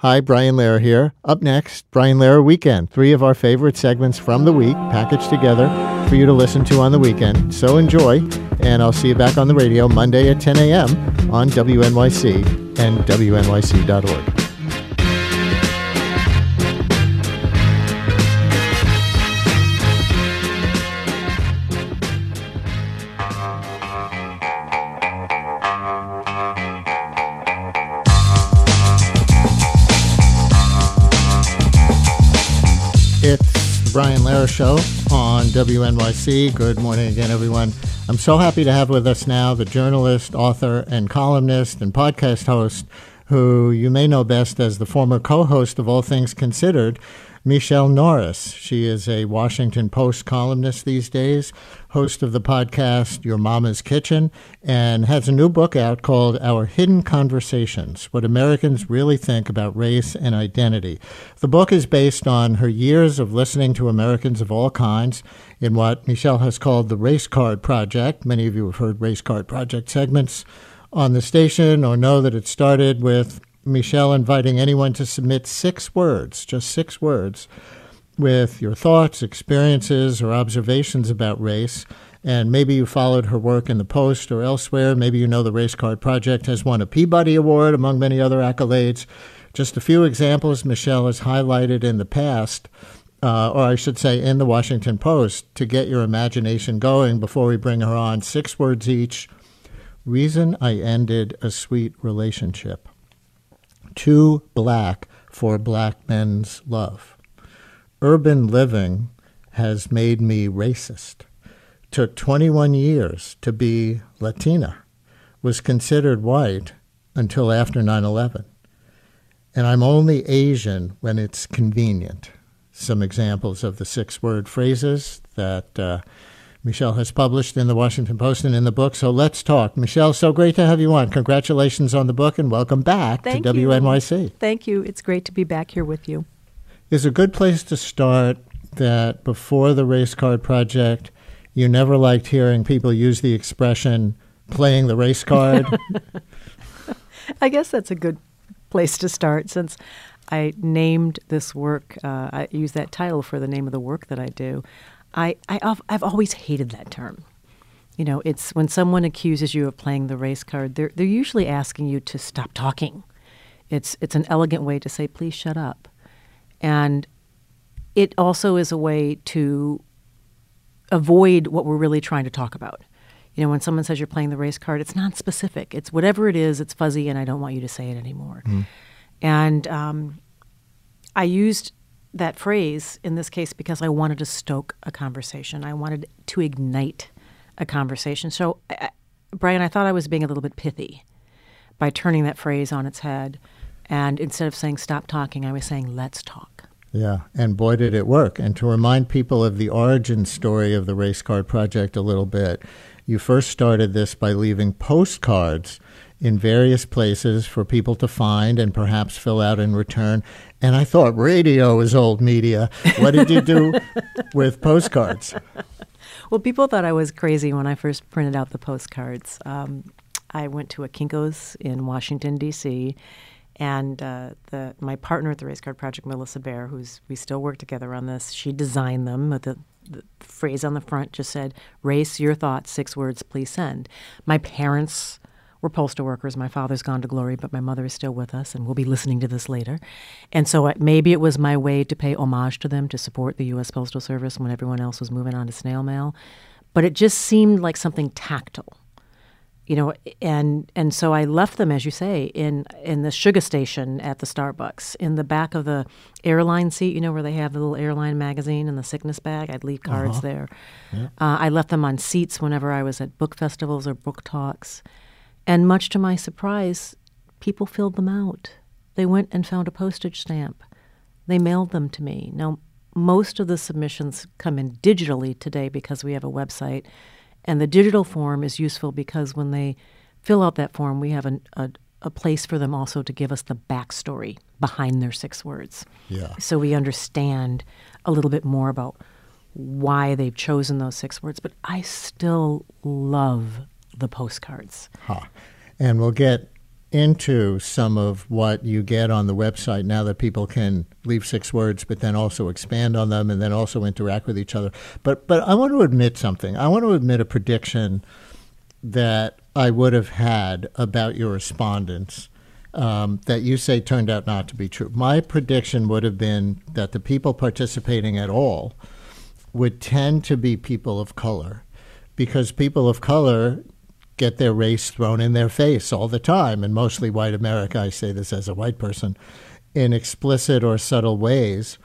Hi, Brian Lehrer here. Up next, Brian Lehrer Weekend. Three of our favorite segments from the week packaged together for you to listen to on the weekend. So enjoy, and I'll see you back on the radio Monday at 10 a.m. on WNYC and WNYC.org. the Brian Lehrer Show on WNYC. Good morning again, everyone. I'm so happy to have with us now the journalist, author, and columnist and podcast host who you may know best as the former co host of All Things Considered, Michele Norris. She is a Washington Post columnist these days, host of the podcast Your Mama's Kitchen, and has a new book out called Our Hidden Conversations What Americans Really Think About Race and Identity. The book is based on her years of listening to Americans of all kinds in what Michele has called the Race Card Project. Many of you have heard Race Card Project segments on the station or know that it started with Michele inviting anyone to submit six words, just six words, with your thoughts, experiences, or observations about race. And maybe you followed her work in the Post or elsewhere. Maybe you know the Race Card Project has won a Peabody Award, among many other accolades. Just a few examples Michele has highlighted in the past, uh, or I should say in the Washington Post, to get your imagination going before we bring her on. Six words each. Reason I ended a sweet relationship too black for black men's love. Urban living has made me racist. Took 21 years to be Latina. Was considered white until after 9 11. And I'm only Asian when it's convenient. Some examples of the six word phrases that uh, Michele has published in the Washington Post and in the book. So let's talk. Michele, so great to have you on. Congratulations on the book and welcome back Thank to you. WNYC. Thank you. It's great to be back here with you. Is a good place to start that before the Race Card Project, you never liked hearing people use the expression playing the race card? I guess that's a good place to start since I named this work, uh, I use that title for the name of the work that I do. I, I, I've always hated that term. You know, it's when someone accuses you of playing the race card, they're, they're usually asking you to stop talking. It's, it's an elegant way to say, please shut up. And it also is a way to avoid what we're really trying to talk about. You know, when someone says you're playing the race card, it's not specific. It's whatever it is, it's fuzzy, and I don't want you to say it anymore. Mm. And um, I used that phrase in this case because I wanted to stoke a conversation. I wanted to ignite a conversation. So, I, Brian, I thought I was being a little bit pithy by turning that phrase on its head. And instead of saying stop talking, I was saying let's talk. Yeah, and boy, did it work. And to remind people of the origin story of the Race Card Project a little bit, you first started this by leaving postcards in various places for people to find and perhaps fill out in return. And I thought radio is old media. What did you do with postcards? Well, people thought I was crazy when I first printed out the postcards. Um, I went to a Kinko's in Washington, D.C., and uh, the, my partner at the Race Card Project, Melissa Bear, who's we still work together on this, she designed them. The, the phrase on the front just said, "Race your thoughts, six words, please send." My parents were postal workers. My father's gone to glory, but my mother is still with us, and we'll be listening to this later. And so uh, maybe it was my way to pay homage to them to support the U.S. Postal Service when everyone else was moving on to snail mail. But it just seemed like something tactile you know, and and so I left them, as you say, in in the sugar station at the Starbucks, in the back of the airline seat, you know, where they have the little airline magazine and the sickness bag. I'd leave cards Uh-huh. there. Uh, I left them on seats whenever I was at book festivals or book talks, and much to my surprise, people filled them out. They went and found a postage stamp. They mailed them to me. Now, most of the submissions come in digitally today because we have a website. And the digital form is useful because when they fill out that form, we have an, a, a place for them also to give us the backstory behind their six words. Yeah. So we understand a little bit more about why they've chosen those six words. But I still love the postcards. Huh. And we'll get into some of what you get on the website now that people can leave six words, but then also expand on them and then also interact with each other. But but I want to admit something. I want to admit a prediction that I would have had about your respondents um, that you say turned out not to be true. My prediction would have been that the people participating at all would tend to be people of color because people of color get their race thrown in their face all the time, and mostly white America, I say this as a white person, in explicit or subtle ways.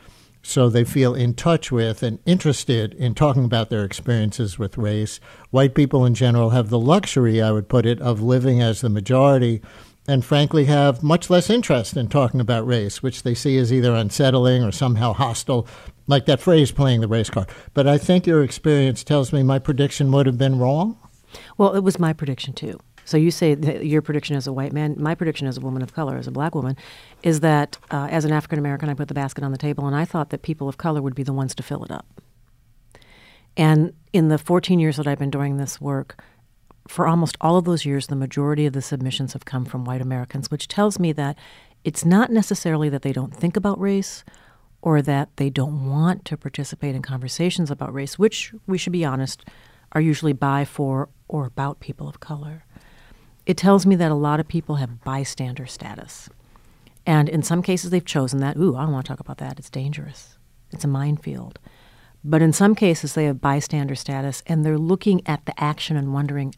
So they feel in touch with and interested in talking about their experiences with race. White people in general have the luxury, I would put it, of living as the majority and frankly have much less interest in talking about race, which they see as either unsettling or somehow hostile, like that phrase playing the race card. But I think your experience tells me my prediction would have been wrong. Well, it was my prediction too. So you say your prediction as a white man, my prediction as a woman of color, as a black woman, is that uh, as an African American, I put the basket on the table, and I thought that people of color would be the ones to fill it up. And in the 14 years that I've been doing this work, for almost all of those years, the majority of the submissions have come from white Americans, which tells me that it's not necessarily that they don't think about race or that they don't want to participate in conversations about race, which we should be honest are usually by, for, or about people of color. It tells me that a lot of people have bystander status. And in some cases, they've chosen that. Ooh, I don't want to talk about that. It's dangerous. It's a minefield. But in some cases, they have bystander status and they're looking at the action and wondering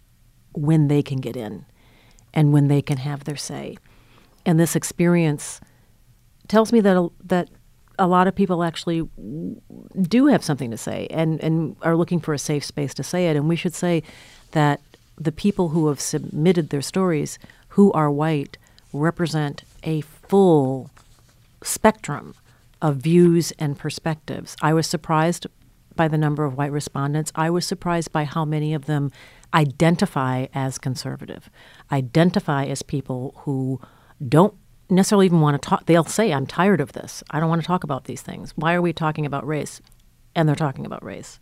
when they can get in and when they can have their say. And this experience tells me that that a lot of people actually do have something to say and, and are looking for a safe space to say it. And we should say that the people who have submitted their stories who are white represent a full spectrum of views and perspectives. I was surprised by the number of white respondents. I was surprised by how many of them identify as conservative, identify as people who don't necessarily even want to talk. They'll say, I'm tired of this. I don't want to talk about these things. Why are we talking about race? And they're talking about race.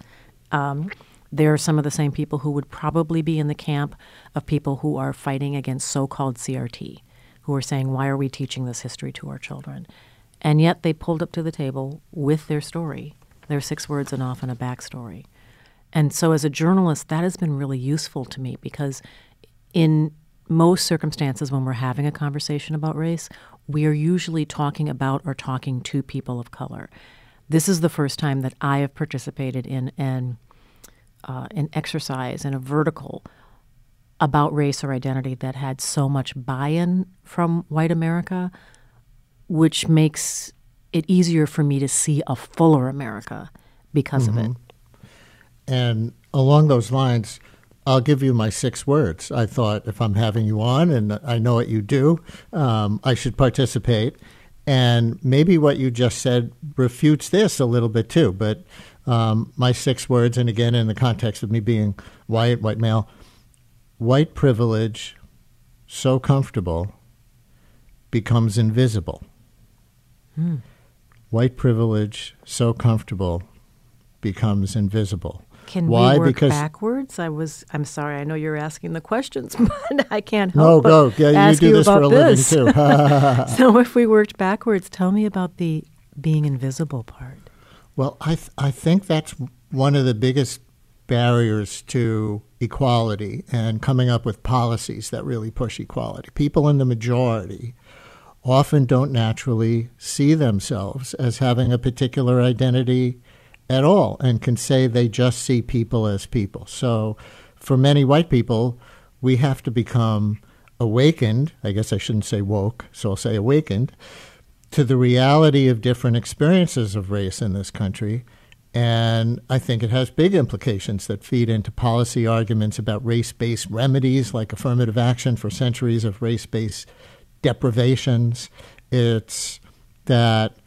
Um, there are some of the same people who would probably be in the camp of people who are fighting against so called CRT, who are saying, Why are we teaching this history to our children? And yet they pulled up to the table with their story, their six words and often a backstory. And so, as a journalist, that has been really useful to me because, in most circumstances, when we're having a conversation about race, we are usually talking about or talking to people of color. This is the first time that I have participated in an, uh, an exercise and a vertical about race or identity that had so much buy in from white America, which makes it easier for me to see a fuller America because of it. And along those lines, I'll give you my six words. I thought if I'm having you on, and I know what you do, um, I should participate. And maybe what you just said refutes this a little bit too. But um, my six words, and again, in the context of me being white, white male, white privilege, so comfortable, becomes invisible. White privilege, so comfortable, becomes invisible. Can Why? we work because backwards? I was. I'm sorry. I know you're asking the questions, but I can't no, help but go. Yeah, you ask do you this about for a living this. too. so if we worked backwards, tell me about the being invisible part. Well, I th- I think that's one of the biggest barriers to equality and coming up with policies that really push equality. People in the majority often don't naturally see themselves as having a particular identity at all and can say they just see people as people. So for many white people, we have to become awakened. I guess I shouldn't say woke, so I'll say awakened to the reality of different experiences of race in this country. And I think it has big implications that feed into policy arguments about race based remedies like affirmative action for centuries of race based deprivations. It's that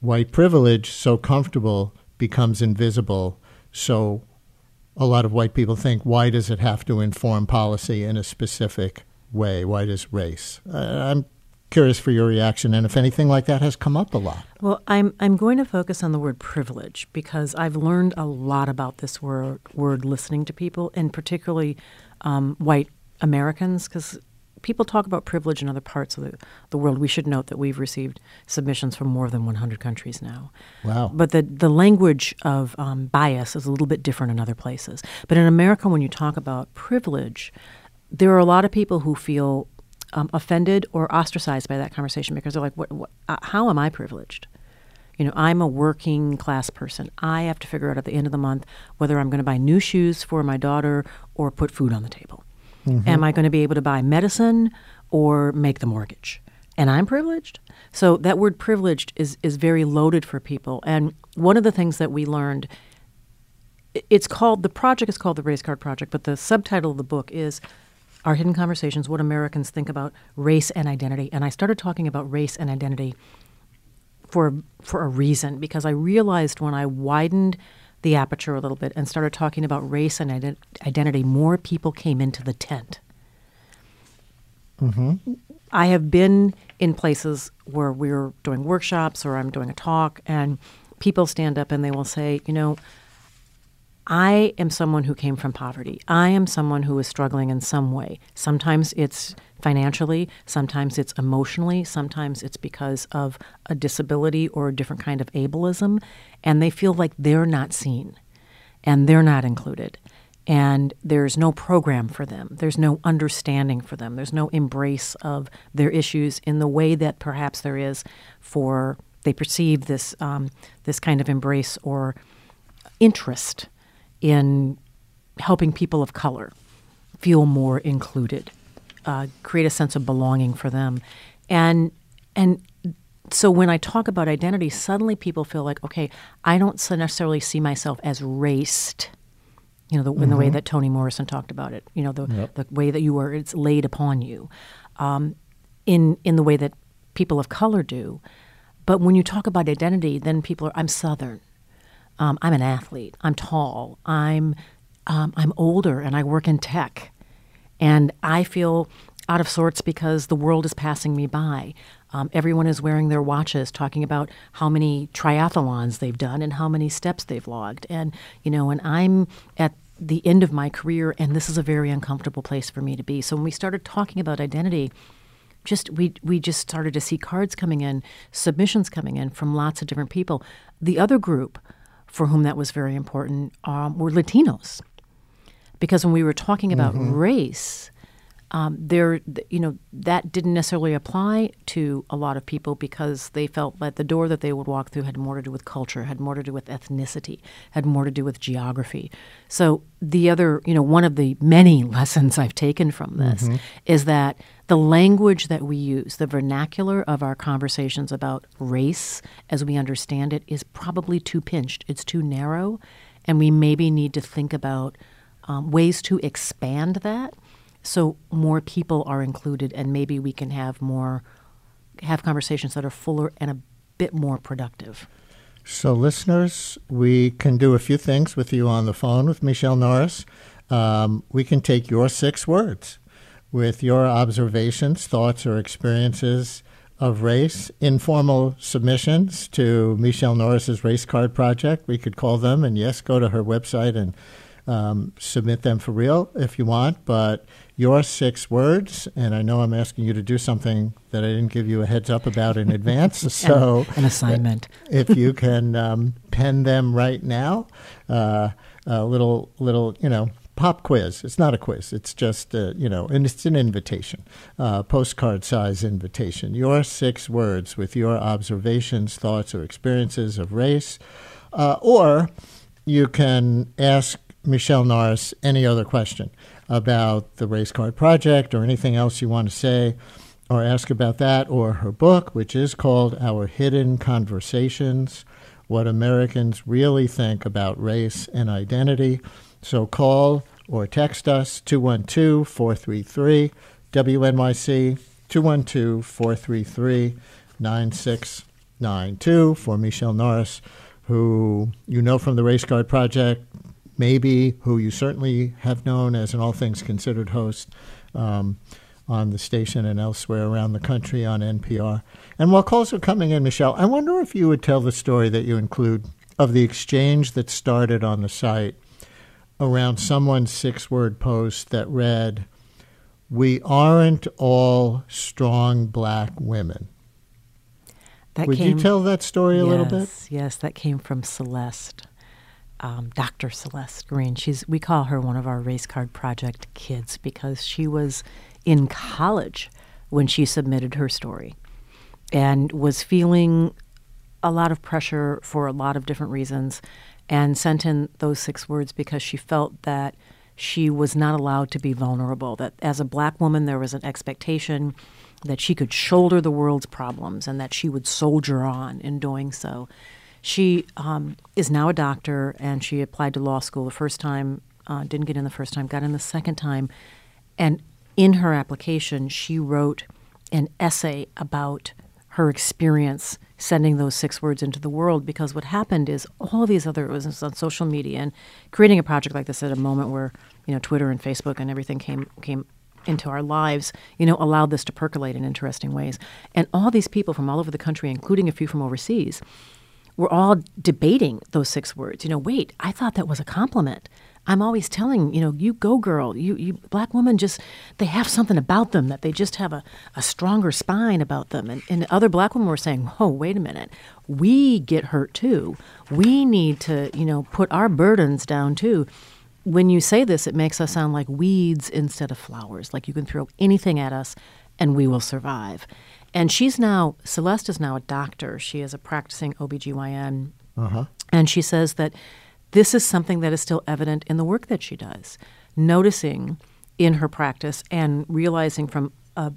white privilege, so comfortable, becomes invisible. So a lot of white people think, why does it have to inform policy in a specific way? Why does race? Uh, I'm curious for your reaction and if anything like that has come up a lot. Well, I'm I'm going to focus on the word privilege because I've learned a lot about this word word listening to people and particularly um, white Americans because people talk about privilege in other parts of the, the world. We should note that we've received submissions from more than 100 countries now. Wow. But the, the language of um, bias is a little bit different in other places. But in America, when you talk about privilege, there are a lot of people who feel um, offended or ostracized by that conversation because they're like, what, what, uh, how am I privileged? You know, I'm a working class person. I have to figure out at the end of the month whether I'm going to buy new shoes for my daughter or put food on the table. Mm-hmm. Am I going to be able to buy medicine or make the mortgage? And I'm privileged. So that word privileged is, is very loaded for people. And one of the things that we learned, it's called, the project is called the Race Card Project, but the subtitle of the book is our Hidden Conversations What Americans Think About Race and Identity. And I started talking about race and identity for, for a reason because I realized when I widened the aperture a little bit and started talking about race and ident- identity, more people came into the tent. Mm-hmm. I have been in places where we're doing workshops or I'm doing a talk, and people stand up and they will say, you know, I am someone who came from poverty. I am someone who is struggling in some way. Sometimes it's financially, sometimes it's emotionally, sometimes it's because of a disability or a different kind of ableism, and they feel like they're not seen and they're not included. And there's no program for them. There's no understanding for them. There's no embrace of their issues in the way that perhaps there is for they perceive this um, this kind of embrace or interest in helping people of color feel more included, uh, create a sense of belonging for them, and and so when I talk about identity, suddenly people feel like, okay, I don't necessarily see myself as raced. You know, the, mm-hmm. in the way mm-hmm. that Toni Morrison talked about it. You know, the yep. the way that you are, it's laid upon you, um, in in the way that people of color do. But when you talk about identity, then people are, I'm Southern. Um, I'm an athlete. I'm tall. I'm um, I'm older, and I work in tech, and I feel out of sorts because the world is passing me by. Um, everyone is wearing their watches, talking about how many triathlons they've done and how many steps they've logged, and you know, and I'm at the end of my career, and this is a very uncomfortable place for me to be. So when we started talking about identity, just we we just started to see cards coming in, submissions coming in from lots of different people. The other group for whom that was very important um, were Latinos. Because when we were talking about mm-hmm. race, um, there, you know, that didn't necessarily apply to a lot of people because they felt that the door that they would walk through had more to do with culture, had more to do with ethnicity, had more to do with geography. So the other, you know, one of the many lessons I've taken from this mm-hmm. is that the language that we use, the vernacular of our conversations about race as we understand it, is probably too pinched. It's too narrow, and we maybe need to think about um, ways to expand that so more people are included and maybe we can have more have conversations that are fuller and a bit more productive. So listeners we can do a few things with you on the phone with Michele norris. Um, we can take your six words with your observations thoughts or experiences of race, informal submissions to Michele Norris's Race Card Project. We could call them, and yes, go to her website and um, submit them for real if you want. But your six words, and I know I'm asking you to do something that I didn't give you a heads up about in advance. so an assignment. if you can um, pen them right now, uh, a little little you know pop quiz. It's not a quiz. It's just uh, you know, and it's an invitation, uh, postcard size invitation. Your six words with your observations, thoughts, or experiences of race, uh, or you can ask Michele Norris any other question. about the Race Card Project or anything else you want to say or ask about that or her book, which is called Our Hidden Conversations What Americans Really Think About Race and Identity. So call or text us 212 433 WNYC 212 433 9692 for Michele Norris, who you know from the Race Card Project, maybe who you certainly have known as an All Things Considered host um, on the station and elsewhere around the country on NPR. And while calls are coming in, Michele, I wonder if you would tell the story that you include of the exchange that started on the site around someone's six word post that read, We aren't all strong black women. That Would came, you tell that story a yes, little bit? Yes, that came from Celeste, um, Dr. Celeste Green. She's we call her one of our race card project kids because she was in college when she submitted her story and was feeling a lot of pressure for a lot of different reasons and sent in those six words because she felt that she was not allowed to be vulnerable that as a black woman there was an expectation that she could shoulder the world's problems and that she would soldier on in doing so. She um, is now a doctor and she applied to law school the first time, uh, didn't get in the first time, got in the second time. And in her application, she wrote an essay about her experience sending those six words into the world because what happened is all these other it was on social media and creating a project like this at a moment where you know Twitter and Facebook and everything came came into our lives, you know, allowed this to percolate in interesting ways. And all these people from all over the country, including a few from overseas, were all debating those six words. You know, wait, I thought that was a compliment. I'm always telling, you know, you go girl, you, you black women just they have something about them that they just have a, a stronger spine about them. And, and other black women were saying, Oh, wait a minute. We get hurt too. We need to, you know, put our burdens down too when you say this, it makes us sound like weeds instead of flowers. Like you can throw anything at us and we will survive. And she's now, Celeste is now a doctor. She is a practicing OBGYN. Uh-huh. And she says that this is something that is still evident in the work that she does. Noticing in her practice and realizing from a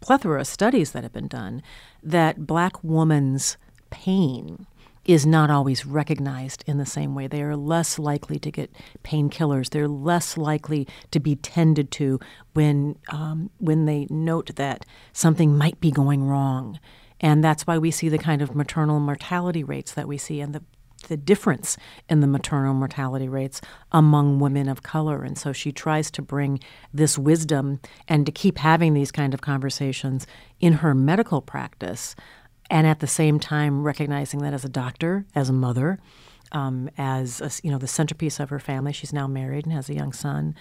plethora of studies that have been done that black woman's pain is not always recognized in the same way. They are less likely to get painkillers. They're less likely to be tended to when um, when they note that something might be going wrong, and that's why we see the kind of maternal mortality rates that we see, and the the difference in the maternal mortality rates among women of color. And so she tries to bring this wisdom and to keep having these kind of conversations in her medical practice and at the same time recognizing that as a doctor, as a mother, um, as a, you know the centerpiece of her family. She's now married and has a young son.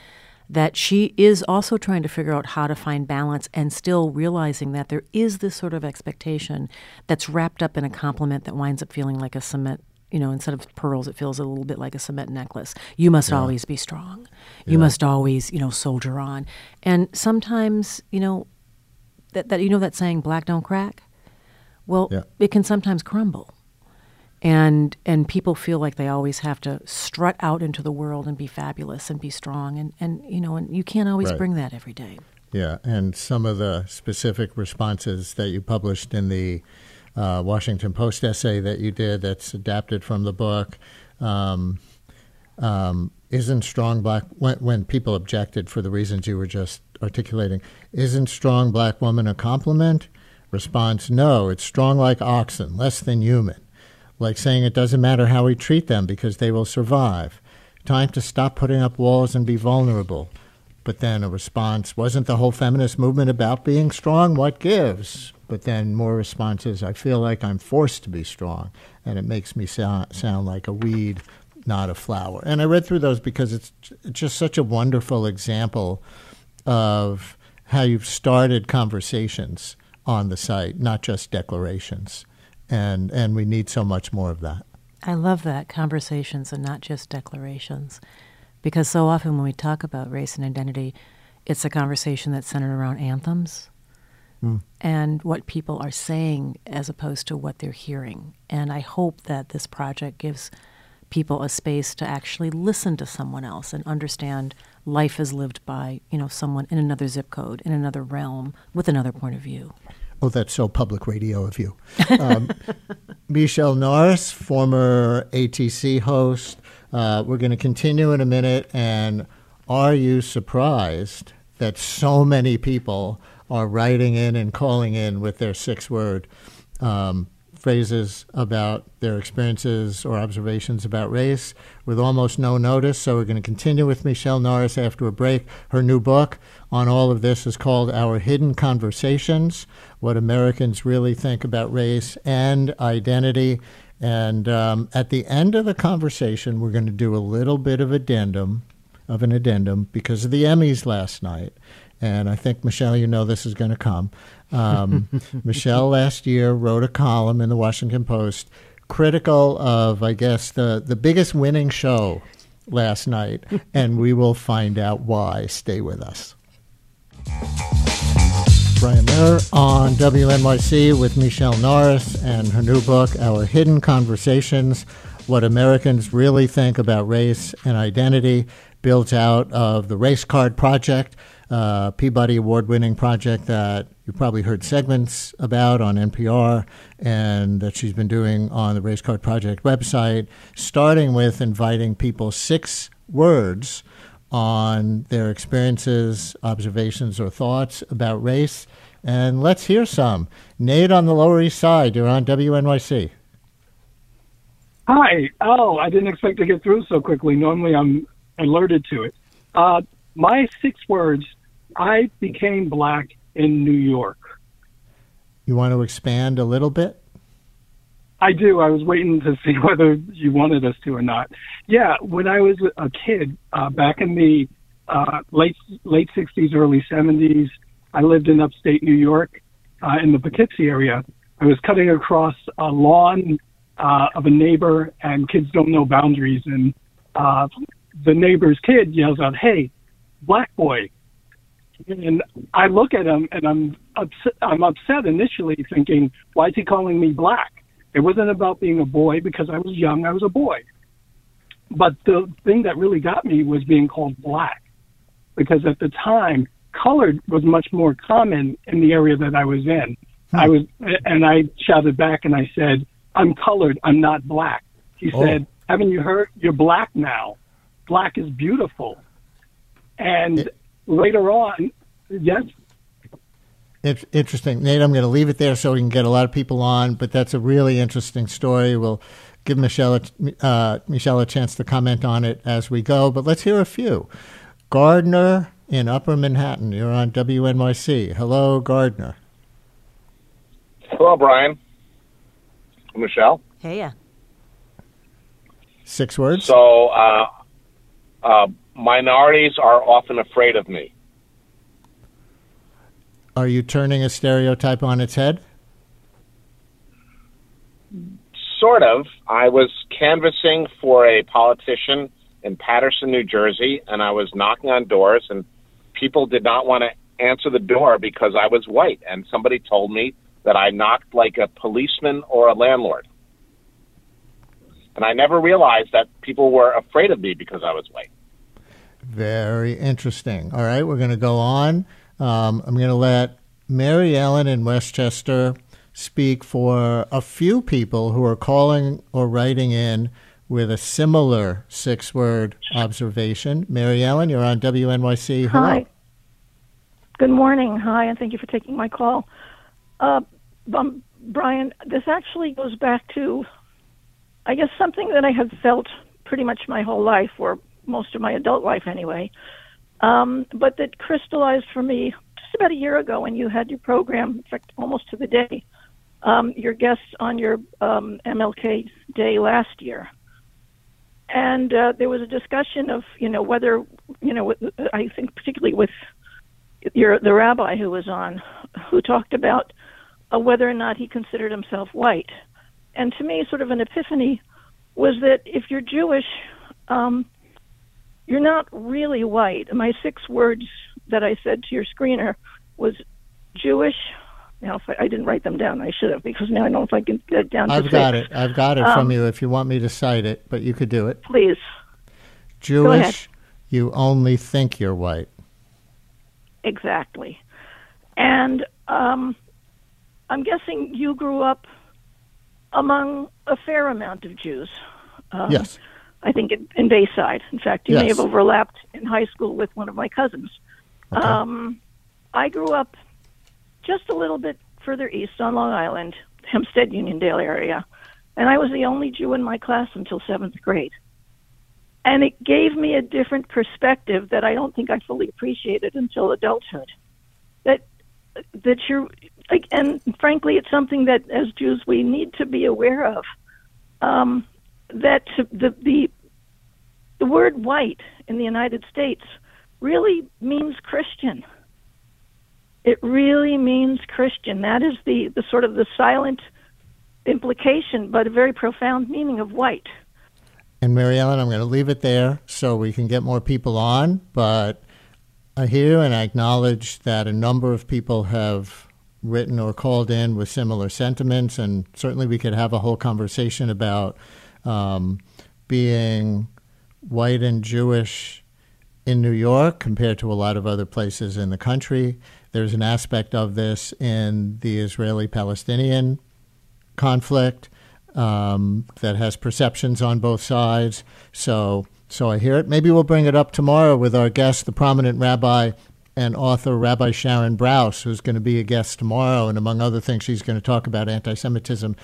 That she is also trying to figure out how to find balance and still realizing that there is this sort of expectation that's wrapped up in a compliment that winds up feeling like a cement you know, instead of pearls, it feels a little bit like a cement necklace. You must yeah. always be strong. You yeah. must always, you know, soldier on. And sometimes, you know, that, that you know that saying, black don't crack? Well, yeah. it can sometimes crumble. And and people feel like they always have to strut out into the world and be fabulous and be strong and, and you know and you can't always right. bring that every day. Yeah, and some of the specific responses that you published in the uh, Washington Post essay that you did that's adapted from the book. Um, um, isn't strong black when, when, people objected for the reasons you were just articulating? Isn't strong black woman a compliment? Response: No, it's strong like oxen, less than human. Like saying it doesn't matter how we treat them because they will survive. Time to stop putting up walls and be vulnerable. But then a response: Wasn't the whole feminist movement about being strong? What gives? But then more responses, I feel like I'm forced to be strong, and it makes me sound, sound like a weed, not a flower. And I read through those because it's just such a wonderful example of how you've started conversations on the site, not just declarations. And, and we need so much more of that. I love that conversations and not just declarations. Because so often when we talk about race and identity, it's a conversation that's centered around anthems mm. and what people are saying as opposed to what they're hearing. And I hope that this project gives people a space to actually listen to someone else and understand life is lived by, you know, someone in another zip code, in another realm, with another point of view. Oh, that's so public radio of you. Um, Michele Norris, former ATC host. Uh, we're going to continue in a minute. And are you surprised that so many people are writing in and calling in with their six word um, phrases about their experiences or observations about race with almost no notice. So we're going to continue with Michele Norris after a break. Her new book on all of this is called Our Hidden Conversations What Americans Really Think About Race and Identity. And um, at the end of the conversation, we're going to do a little bit of addendum, of an addendum, because of the Emmys last night. And I think, Michele, you know this is going to come. Um, Michele last year wrote a column in the Washington Post critical of, I guess, the, the biggest winning show last night, and we will find out why. Stay with us. Brian Lehrer on WNYC with Michele Norris and her new book, Our Hidden Conversations What Americans Really Think About Race and Identity, built out of the Race Card Project uh, Peabody Award winning project that you've probably heard segments about on NPR and that she's been doing on the Race Card Project website, starting with inviting people six words on their experiences, observations, or thoughts about race. And let's hear some. Nate on the Lower East Side, you're on WNYC. Hi. Oh, I didn't expect to get through so quickly. Normally I'm alerted to it. Uh, my six words I became black in New York. You want to expand a little bit? I do. I was waiting to see whether you wanted us to or not. Yeah, when I was a kid, uh, back in the uh, late late '60s, early '70s, I lived in upstate New York, uh, in the Poughkeepsie area. I was cutting across a lawn uh, of a neighbor, and kids don't know boundaries, and uh, the neighbor's kid yells out, "Hey, black boy!" and I look at him and I'm upset. I'm upset initially, thinking, why is he calling me black? It wasn't about being a boy because I was young. I was a boy. But the thing that really got me was being called black, because at the time, colored was much more common in the area that I was in. Hmm. I was, and I shouted back and I said, "I'm colored. I'm not black." He oh. said, "Haven't you heard? You're black now. Black is beautiful." And it- later on, yes. It's interesting, Nate. I'm going to leave it there so we can get a lot of people on. But that's a really interesting story. We'll give Michele uh, Michele a chance to comment on it as we go. But let's hear a few. Gardner in Upper Manhattan. You're on WNYC. Hello, Gardner. Hello, Brian. Michele. Hey, yeah. Six words. So, uh, uh, minorities are often afraid of me. Are you turning a stereotype on its head? Sort of. I was canvassing for a politician in Paterson, New Jersey, and I was knocking on doors, and people did not want to answer the door because I was white. And somebody told me that I knocked like a policeman or a landlord. And I never realized that people were afraid of me because I was white. Very interesting. All right, we're going to go on. Um, I'm going to let Mary Ellen in Westchester speak for a few people who are calling or writing in with a similar six word observation. Mary Ellen, you're on WNYC. Hello. Hi. Good morning. Hi, and thank you for taking my call. Uh, um, Brian, this actually goes back to, I guess, something that I have felt pretty much my whole life, or most of my adult life anyway, um, but that crystallized for me just about a year ago when you had your program, in fact, almost to the day, um, your guests on your um, MLK Day last year. And uh, there was a discussion of, you know, whether, you know, I think particularly with your the rabbi who was on, who talked about uh, whether or not he considered himself white. And to me, sort of an epiphany was that if you're Jewish, um, you're not really white. My six words that I said to your screener was Jewish. Now, if I, I didn't write them down, I should have because now I don't know if I can get down. I've got it. I've got it um, from you. If you want me to cite it, but you could do it. Please. Jewish, you only think you're white. Exactly. And um, I'm guessing you grew up among a fair amount of Jews. Um, yes. I think in, in Bayside. In fact, you may have overlapped in high school with one of my cousins. Okay. Um, I grew up just a little bit further east on Long Island, Hempstead, Uniondale area, and I was the only Jew in my class until seventh grade. And it gave me a different perspective that I don't think I fully appreciated until adulthood. That that you're like, and frankly, it's something that as Jews we need to be aware of. Um, that the the the word white in the United States really means Christian. It really means Christian. That is the, the sort of the silent implication, but a very profound meaning of white. And Mary Ellen, I'm going to leave it there so we can get more people on. But I hear and I acknowledge that a number of people have written or called in with similar sentiments, and certainly we could have a whole conversation about um, being white and Jewish in New York compared to a lot of other places in the country. There's an aspect of this in the Israeli Palestinian conflict um, that has perceptions on both sides. So, so I hear it. Maybe we'll bring it up tomorrow with our guest, the prominent rabbi and author Rabbi Sharon Brous, who's going to be a guest tomorrow. And among other things, she's going to talk about anti-Semitism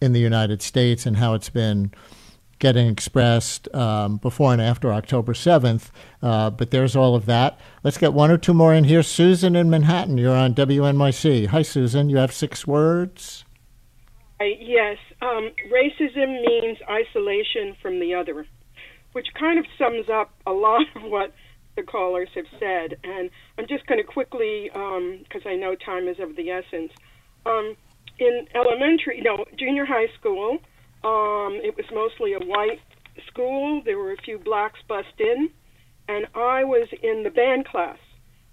in the United States and how it's been getting expressed um, before and after October 7th. Uh, but there's all of that. Let's get one or two more in here. Susan in Manhattan, you're on WNYC. Hi, Susan. You have six words. Uh, yes, um, racism means isolation from the other, which kind of sums up a lot of what the callers have said. And I'm just going to quickly, because I know time is of the essence. Um, in elementary, no, junior high school, um, it was mostly a white school. There were a few blacks bussed in, and I was in the band class,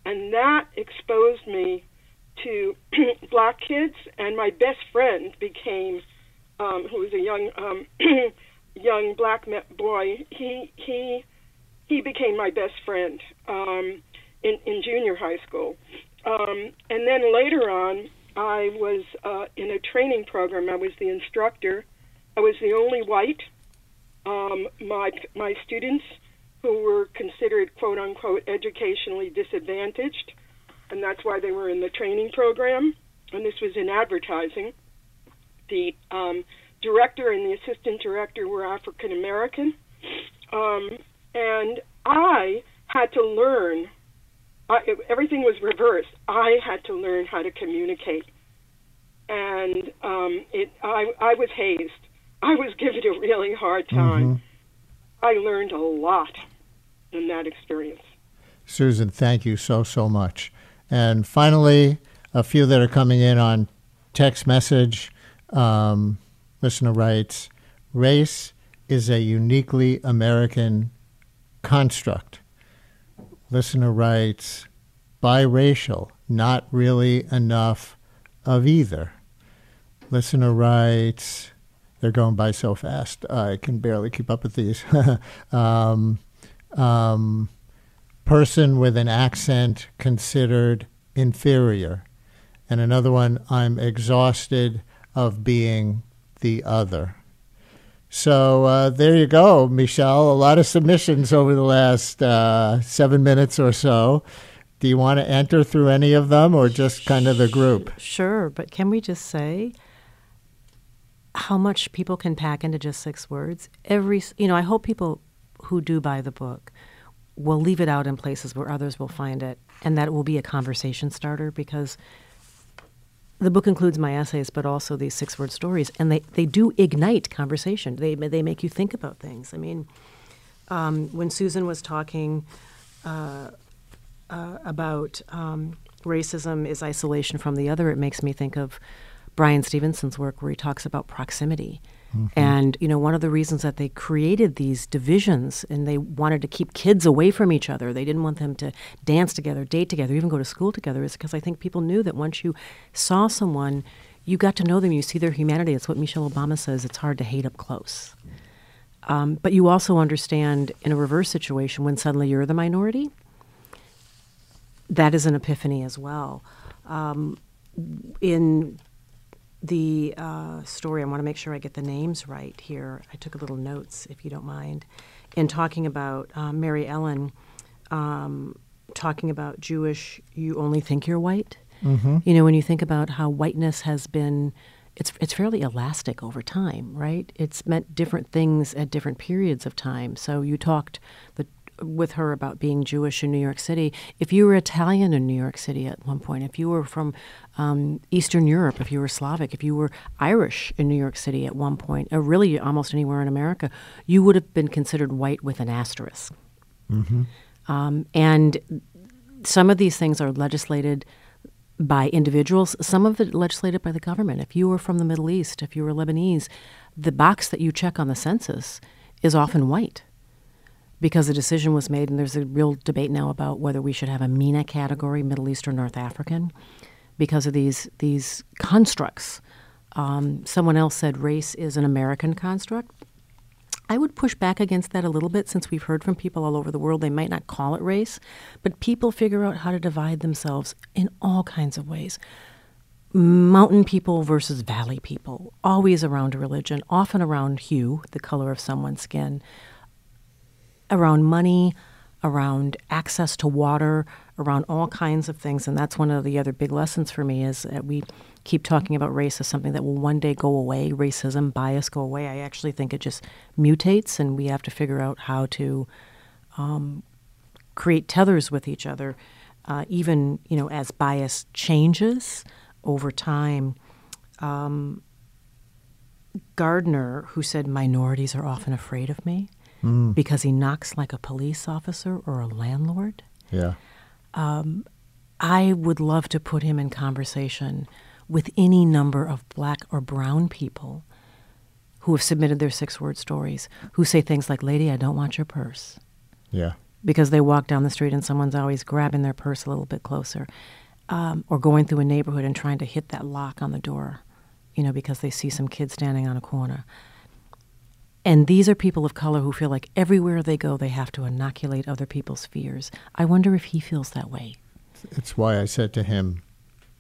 and that exposed me to black kids, and my best friend became, um, who was a young um, young black boy. He he he became my best friend um, in in junior high school, um, and then later on, I was uh, in a training program. I was the instructor. I was the only white. Um, my my students, who were considered quote unquote educationally disadvantaged, and that's why they were in the training program. And this was in advertising. The um, director and the assistant director were African American, um, and I had to learn. I, everything was reversed. I had to learn how to communicate, and um, it. I, I was hazed. I was given a really hard time. I learned a lot in that experience. Susan, thank you so, so much. And finally, a few that are coming in on text message. Um, listener writes Race is a uniquely American construct. Listener writes biracial, not really enough of either. Listener writes, they're going by so fast, I can barely keep up with these. um, um, person with an accent considered inferior. And another one, I'm exhausted of being the other. So uh, there you go, Michele. A lot of submissions over the last uh, seven minutes or so. Do you want to enter through any of them or just kind of the group? Sure, but can we just say how much people can pack into just six words? Every, you know, I hope people who do buy the book will leave it out in places where others will find it, and that it will be a conversation starter because the book includes my essays, but also these six-word stories, and they, they do ignite conversation. They they make you think about things. I mean, um, when Susan was talking uh, uh, about um, racism is isolation from the other, it makes me think of Bryan Stevenson's work where he talks about proximity. And you know, one of the reasons that they created these divisions and they wanted to keep kids away from each other, they didn't want them to dance together, date together, even go to school together, is because I think people knew that once you saw someone, you got to know them, you see their humanity. It's what Michelle Obama says. It's hard to hate up close. Um, but you also understand in a reverse situation when suddenly you're the minority. That is an epiphany as well. Um, in the uh, story, I want to make sure I get the names right here. I took a little notes, if you don't mind, in talking about uh, Mary Ellen, um, talking about Jewish. You only think you're white. Mm-hmm. You know, when you think about how whiteness has been, it's it's fairly elastic over time, right? It's meant different things at different periods of time. So you talked the with her about being Jewish in New York City. If you were Italian in New York City at one point, if you were from um, Eastern Europe, if you were Slavic, if you were Irish in New York City at one point, or really almost anywhere in America, you would have been considered white with an asterisk. Um, and some of these things are legislated by individuals, some of it legislated by the government. If you were from the Middle East, if you were Lebanese, the box that you check on the census is often white because a decision was made, and there's a real debate now about whether we should have a MENA category, Middle Eastern, North African, because of these these constructs. Um, someone else said race is an American construct. I would push back against that a little bit since we've heard from people all over the world. They might not call it race, but people figure out how to divide themselves in all kinds of ways. Mountain people versus valley people, always around religion, often around hue, the color of someone's skin, around money, around access to water, around all kinds of things. And that's one of the other big lessons for me is that we keep talking about race as something that will one day go away, racism, bias go away. I actually think it just mutates, and we have to figure out how to um, create tethers with each other, uh, even you know as bias changes over time. Um, Gardner, who said minorities are often afraid of me because he knocks like a police officer or a landlord. Yeah. Um, I would love to put him in conversation with any number of black or brown people who have submitted their six word stories who say things like, Lady, I don't want your purse. Yeah. Because they walk down the street and someone's always grabbing their purse a little bit closer. Um, or going through a neighborhood and trying to hit that lock on the door, you know, because they see some kid standing on a corner. And these are people of color who feel like everywhere they go, they have to inoculate other people's fears. I wonder if he feels that way. It's why I said to him,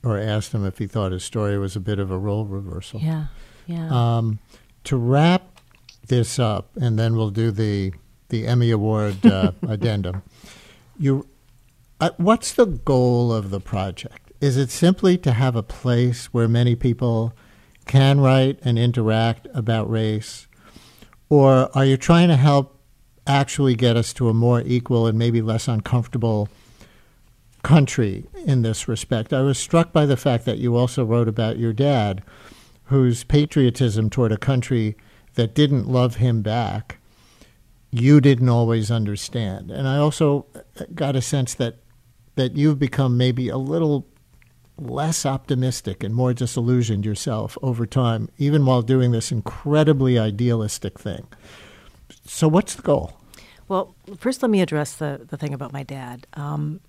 or asked him if he thought his story was a bit of a role reversal. Yeah, yeah. Um, to wrap this up, and then we'll do the the Emmy Award uh, addendum. You, uh, what's the goal of the project? Is it simply to have a place where many people can write and interact about race, or are you trying to help actually get us to a more equal and maybe less uncomfortable country in this respect? I was struck by the fact that you also wrote about your dad, whose patriotism toward a country that didn't love him back, you didn't always understand. And I also got a sense that that you've become maybe a little less optimistic and more disillusioned yourself over time, even while doing this incredibly idealistic thing. So, what's the goal? Well, first, let me address the, the thing about my dad. Um,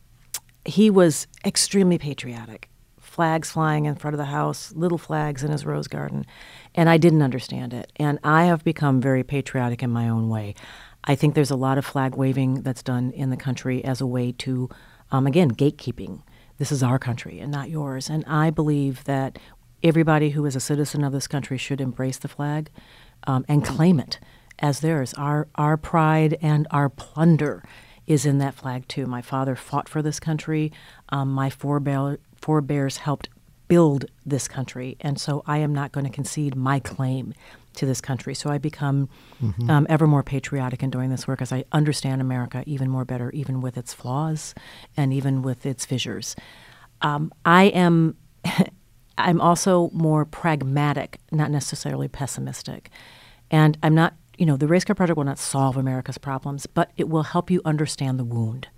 he was extremely patriotic. Flags flying in front of the house, little flags in his rose garden. And I didn't understand it. And I have become very patriotic in my own way. I think there's a lot of flag waving that's done in the country as a way to, um, again, gatekeeping. This is our country and not yours. And I believe that everybody who is a citizen of this country should embrace the flag um, and claim it as theirs. Our, our pride and our plunder is in that flag too. My father fought for this country. Um, my forebear, forebears helped build this country, and so I am not going to concede my claim to this country. So I become um, ever more patriotic in doing this work as I understand America even more better, even with its flaws and even with its fissures. Um, I am. I'm also more pragmatic, not necessarily pessimistic. And I'm not, you know, the Race Card Project will not solve America's problems, but it will help you understand the wound.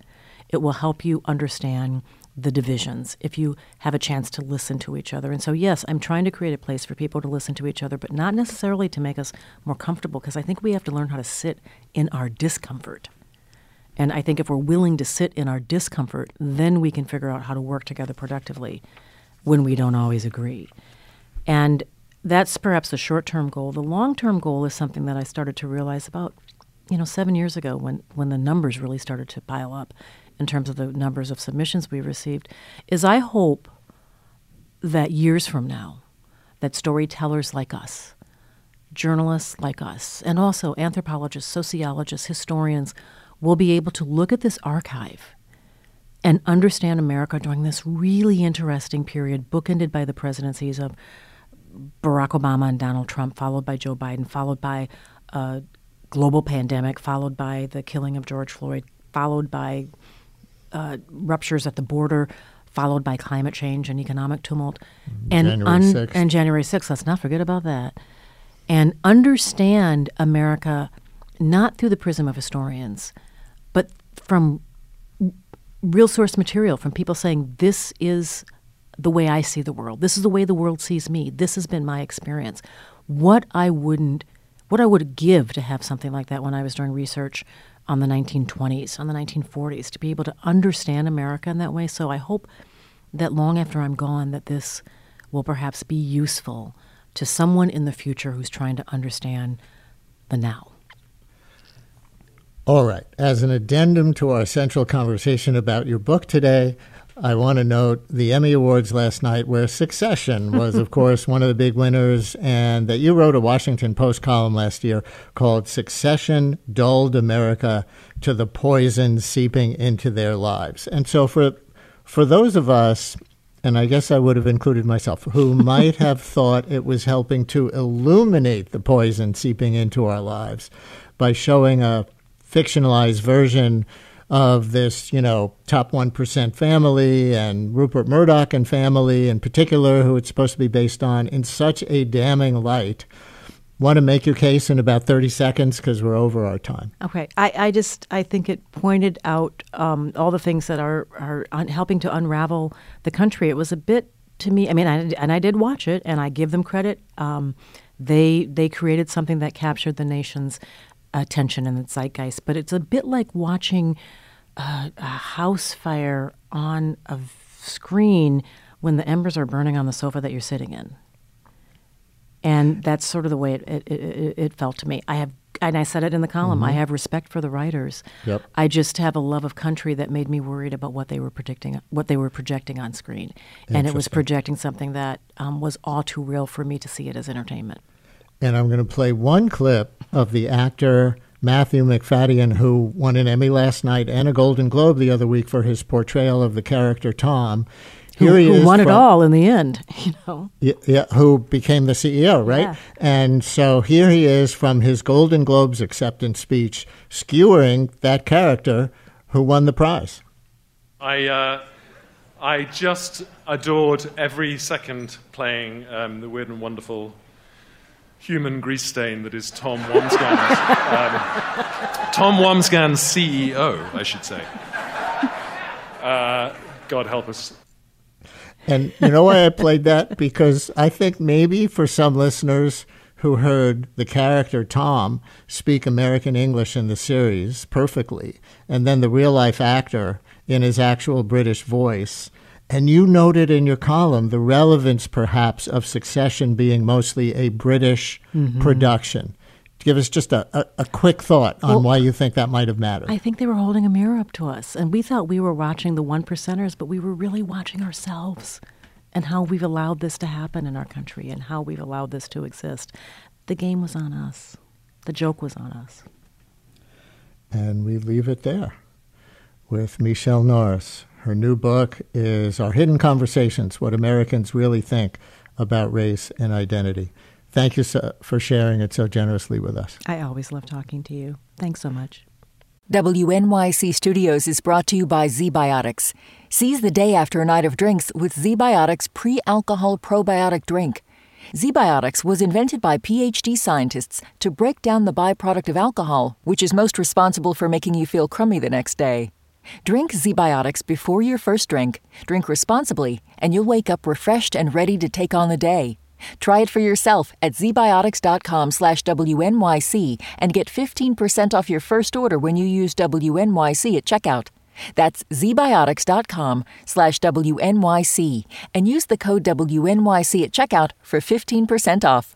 It will help you understand the divisions if you have a chance to listen to each other. And so, yes, I'm trying to create a place for people to listen to each other, but not necessarily to make us more comfortable, because I think we have to learn how to sit in our discomfort. And I think if we're willing to sit in our discomfort, then we can figure out how to work together productively when we don't always agree. And that's perhaps the short term goal. The long term goal is something that I started to realize about, you know, seven years ago when, when the numbers really started to pile up in terms of the numbers of submissions we received, is I hope that years from now, that storytellers like us, journalists like us, and also anthropologists, sociologists, historians will be able to look at this archive and understand America during this really interesting period, bookended by the presidencies of Barack Obama and Donald Trump, followed by Joe Biden, followed by a global pandemic, followed by the killing of George Floyd, followed by uh, ruptures at the border, followed by climate change and economic tumult, and January 6th. and January 6th. Let's not forget about that. And understand America not through the prism of historians, but from real source material, from people saying, this is the way I see the world. This is the way the world sees me. This has been my experience. What I wouldn't, what I would give to have something like that when I was doing research on the 1920s, on the 1940s, to be able to understand America in that way. So I hope that long after I'm gone, that this will perhaps be useful to someone in the future who's trying to understand the now. All right. As an addendum to our central conversation about your book today, I want to note the Emmy Awards last night, where Succession was, of course, one of the big winners, and that you wrote a Washington Post column last year called Succession Dulled America to the Poison Seeping into Their Lives. And so, for, for those of us, and I guess I would have included myself, who might have thought it was helping to illuminate the poison seeping into our lives by showing a fictionalized version of this, you know, top 1% family and Rupert Murdoch and family in particular, who it's supposed to be based on, in such a damning light. Want to make your case in about 30 seconds because we're over our time. Okay, I, I just I think it pointed out um, all the things that are are un- helping to unravel the country. It was a bit to me. I mean, I, and I did watch it, and I give them credit. Um, they they created something that captured the nation's attention and the zeitgeist. But it's a bit like watching uh, a house fire on a v- screen when the embers are burning on the sofa that you're sitting in. And that's sort of the way it, it, it, it felt to me. I have, and I said it in the column. I have respect for the writers. Yep. I just have a love of country that made me worried about what they were predicting, what they were projecting on screen, and it was projecting something that um, was all too real for me to see it as entertainment. And I'm going to play one clip of the actor Matthew Macfadyen, who won an Emmy last night and a Golden Globe the other week for his portrayal of the character Tom. Who, he who is won it all in the end? You know. Yeah, yeah, who became the CEO, right? Yeah. And so here he is from his Golden Globes acceptance speech, skewering that character who won the prize. I, uh, I just adored every second playing um, the weird and wonderful human grease stain that is Tom Wambsgans, um, Tom Wambsgans CEO, I should say. Uh, God help us. And you know why I played that? Because I think maybe for some listeners who heard the character Tom speak American English in the series perfectly, and then the real life actor in his actual British voice, and you noted in your column the relevance perhaps of Succession being mostly a British mm-hmm. production. Give us just a, a, a quick thought on Well, why you think that might have mattered. I think they were holding a mirror up to us, and we thought we were watching the one percenters, but we were really watching ourselves and how we've allowed this to happen in our country and how we've allowed this to exist. The game was on us. The joke was on us. And we leave it there with Michele Norris. Her new book is Our Hidden Conversations What Americans Really Think About Race and Identity. Thank you so, for sharing it so generously with us. I always love talking to you. Thanks so much. WNYC Studios is brought to you by ZBiotics. Seize the day after a night of drinks with ZBiotics pre alcohol probiotic drink. ZBiotics was invented by PhD scientists to break down the byproduct of alcohol, which is most responsible for making you feel crummy the next day. Drink ZBiotics before your first drink, drink responsibly, and you'll wake up refreshed and ready to take on the day. Try it for yourself at zbiotics.com slash WNYC and get 15% off your first order when you use WNYC at checkout. That's zbiotics.com slash WNYC and use the code WNYC at checkout for 15% off.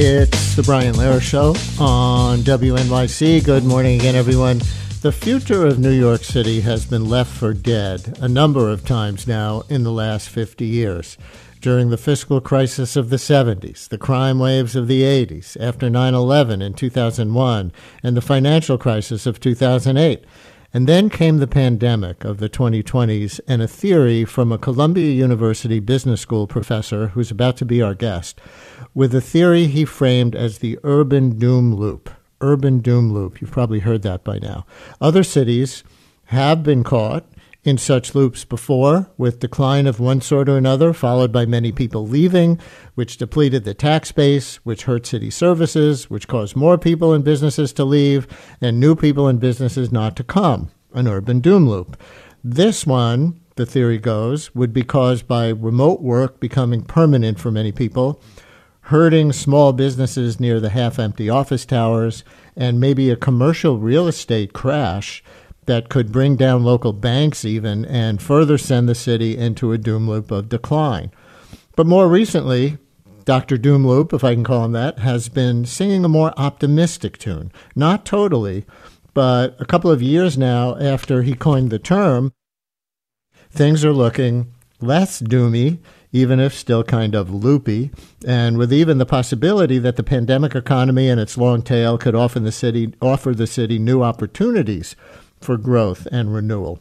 It's the Brian Lehrer Show on WNYC. Good morning again, everyone. The future of New York City has been left for dead a number of times now in the last 50 years. During the fiscal crisis of the 70s, the crime waves of the 80s, after 9 11 in 2001, and the financial crisis of 2008. And then came the pandemic of the 2020s and a theory from a Columbia University Business School professor who's about to be our guest, with a theory he framed as the urban doom loop. Urban doom loop. You've probably heard that by now. Other cities have been caught in such loops before, with decline of one sort or another, followed by many people leaving, which depleted the tax base, which hurt city services, which caused more people and businesses to leave, and new people and businesses not to come. An urban doom loop. This one, the theory goes, would be caused by remote work becoming permanent for many people, hurting small businesses near the half empty office towers, and maybe a commercial real estate crash that could bring down local banks even and further send the city into a doom loop of decline. But more recently, Dr. Doomloop, if I can call him that, has been singing a more optimistic tune. Not totally, but a couple of years now after he coined the term, things are looking less doomy, even if still kind of loopy, and with even the possibility that the pandemic economy and its long tail could offer the city offer the city new opportunities for growth and renewal.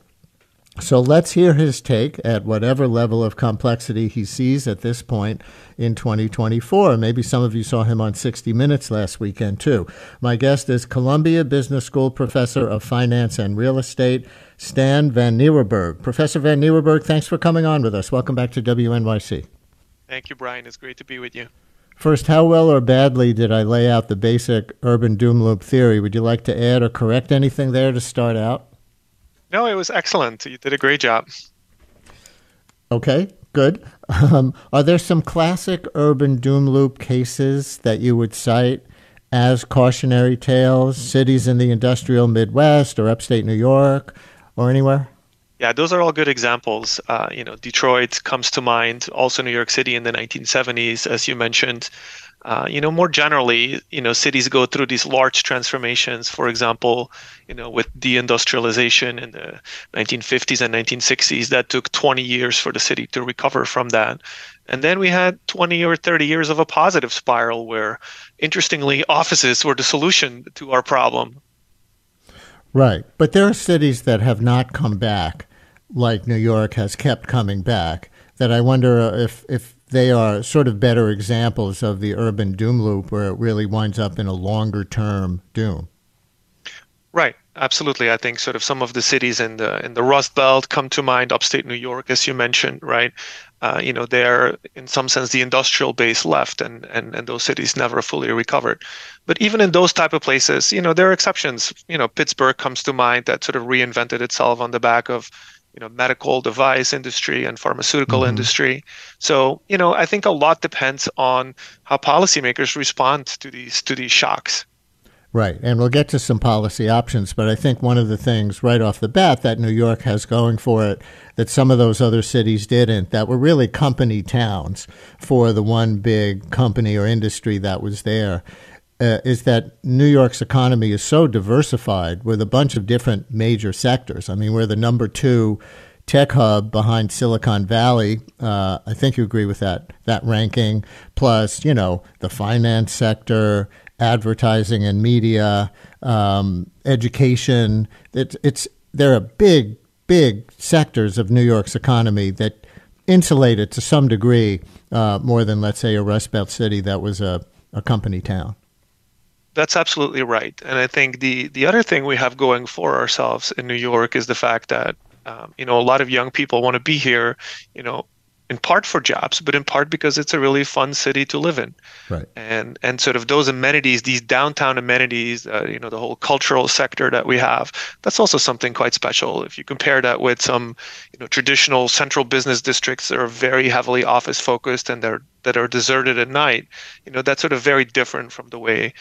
So let's hear his take at whatever level of complexity he sees at this point in 2024. Maybe some of you saw him on 60 Minutes last weekend, too. My guest is Columbia Business School professor of finance and real estate, Stan Van Nieuwerburgh. Professor Van Nieuwerburgh, thanks for coming on with us. Welcome back to WNYC. Thank you, Brian. It's great to be with you. First, how well or badly did I lay out the basic urban doom loop theory? Would you like to add or correct anything there to start out? No, it was excellent. You did a great job. Okay, good. Um, are there some classic urban doom loop cases that you would cite as cautionary tales? Cities in the industrial Midwest or upstate New York or anywhere? Yeah, those are all good examples. Uh, you know, Detroit comes to mind, also New York City in the 1970s, as you mentioned. Uh, you know, more generally, you know, cities go through these large transformations. For example, you know, with deindustrialization in the 1950s and 1960s, that took 20 years for the city to recover from that. And then we had 20 or 30 years of a positive spiral where, interestingly, offices were the solution to our problem. Right. But there are cities that have not come back, like New York has kept coming back, that I wonder if, if they are sort of better examples of the urban doom loop where it really winds up in a longer term doom. Right. Absolutely. I think sort of some of the cities in the in the Rust Belt come to mind, upstate New York, as you mentioned, right? Uh, you know, they're in some sense the industrial base left and, and, and those cities never fully recovered. But even in those type of places, you know, there are exceptions. You know, Pittsburgh comes to mind that sort of reinvented itself on the back of you know medical device industry and pharmaceutical mm-hmm. industry so you know i think a lot depends on how policymakers respond to these to these shocks Right. And we'll get to some policy options, but I think one of the things right off the bat that New York has going for it that some of those other cities didn't, that were really company towns for the one big company or industry that was there, uh, is that New York's economy is so diversified with a bunch of different major sectors. I mean, we're the number two tech hub behind Silicon Valley. Uh, I think you agree with that that ranking. Plus, you know, the finance sector, advertising and media, um, education. It's it's there are big big sectors of New York's economy that insulated to some degree uh, more than, let's say, a Rust Belt city that was a, a company town. That's absolutely right. And I think the, the other thing we have going for ourselves in New York is the fact that, um, you know, a lot of young people want to be here, you know, in part for jobs, but in part because it's a really fun city to live in. Right. And and sort of those amenities, these downtown amenities, uh, you know, the whole cultural sector that we have, that's also something quite special. If you compare that with some, you know, traditional central business districts that are very heavily office focused and they're that are deserted at night, you know, that's sort of very different from the way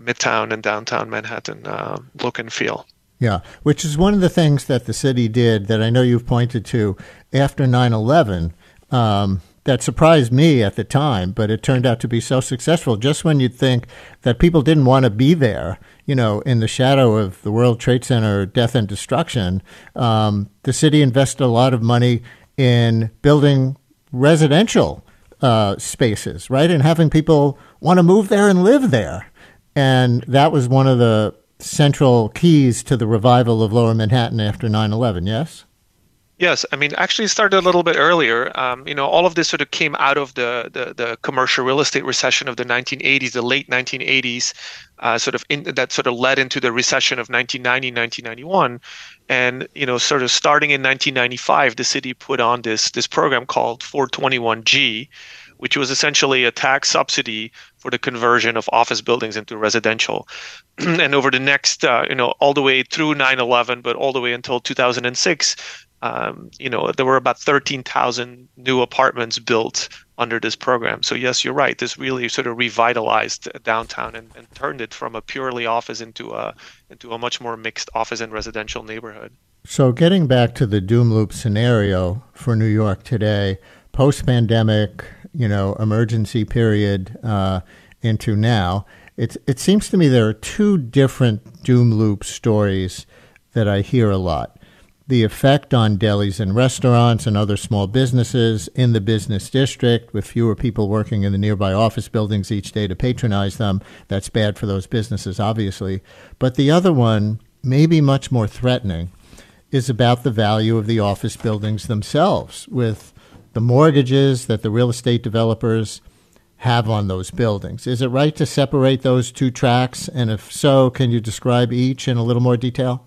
Midtown and downtown Manhattan uh, look and feel. Yeah, which is one of the things that the city did that I know you've pointed to after 9 11 um, that surprised me at the time, but it turned out to be so successful. Just when you'd think that people didn't want to be there, you know, in the shadow of the World Trade Center death and destruction, um, the city invested a lot of money in building residential uh, spaces, right, and having people want to move there and live there. And that was one of the central keys to the revival of Lower Manhattan after 9 11, yes? Yes, I mean, actually started a little bit earlier. Um, you know, all of this sort of came out of the, the, the commercial real estate recession of the 1980s, the late 1980s, uh, sort of in, that sort of led into the recession of 1990, 1991, and you know, sort of starting in 1995, the city put on this this program called 421G, which was essentially a tax subsidy for the conversion of office buildings into residential. and over the next, uh, you know, all the way through 9/11, but all the way until 2006 um, you know, there were about 13,000 new apartments built under this program. So yes, you're right. This really sort of revitalized downtown and, and turned it from a purely office into a into a much more mixed office and residential neighborhood. So getting back to the doom loop scenario for New York today, post pandemic, you know, emergency period uh, into now, it it seems to me there are two different doom loop stories that I hear a lot the effect on delis and restaurants and other small businesses in the business district with fewer people working in the nearby office buildings each day to patronize them. That's bad for those businesses, obviously. But the other one, maybe much more threatening, is about the value of the office buildings themselves with the mortgages that the real estate developers have on those buildings. Is it right to separate those two tracks? And if so, can you describe each in a little more detail?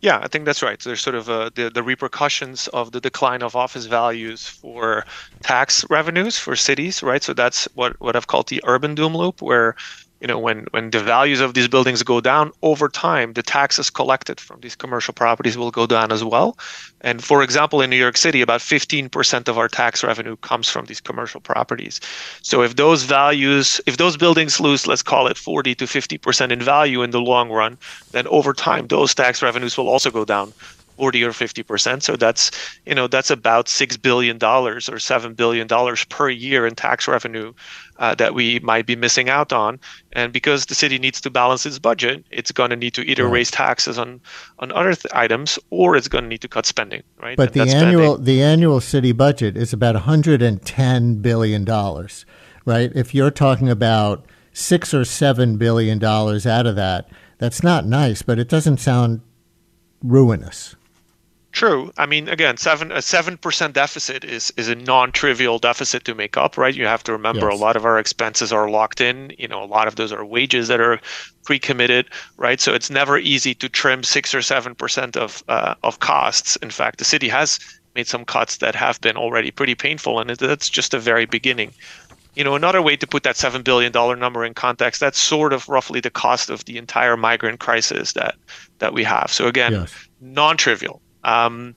Yeah, I think that's right. So there's sort of uh, the the repercussions of the decline of office values for tax revenues for cities, right? So that's what what I've called the urban doom loop, where you know when when the values of these buildings go down over time the taxes collected from these commercial properties will go down as well. And for example in new york city about 15% of our tax revenue comes from these commercial properties. So if those values if those buildings lose let's call it 40 to 50% in value in the long run then over time those tax revenues will also go down 40 or 50 percent. So that's you know that's about six billion dollars or seven billion dollars per year in tax revenue uh, that we might be missing out on. And because the city needs to balance its budget it's going to need to either raise taxes on on other th- items or it's going to need to cut spending right? But and the annual spending. the annual city budget is about 110 billion dollars right? If you're talking about six or seven billion dollars out of that that's not nice but it doesn't sound ruinous True. I mean, again, seven a seven percent deficit is is a non-trivial deficit to make up, right? You have to remember yes. a lot of our expenses are locked in. You know, a lot of those are wages that are pre-committed, right? So it's never easy to trim six or seven percent of uh, of costs. In fact, the city has made some cuts that have been already pretty painful, and that's just the very beginning. You know, another way to put that seven billion dollar number in context, that's sort of roughly the cost of the entire migrant crisis that that we have. So again, yes. non-trivial um,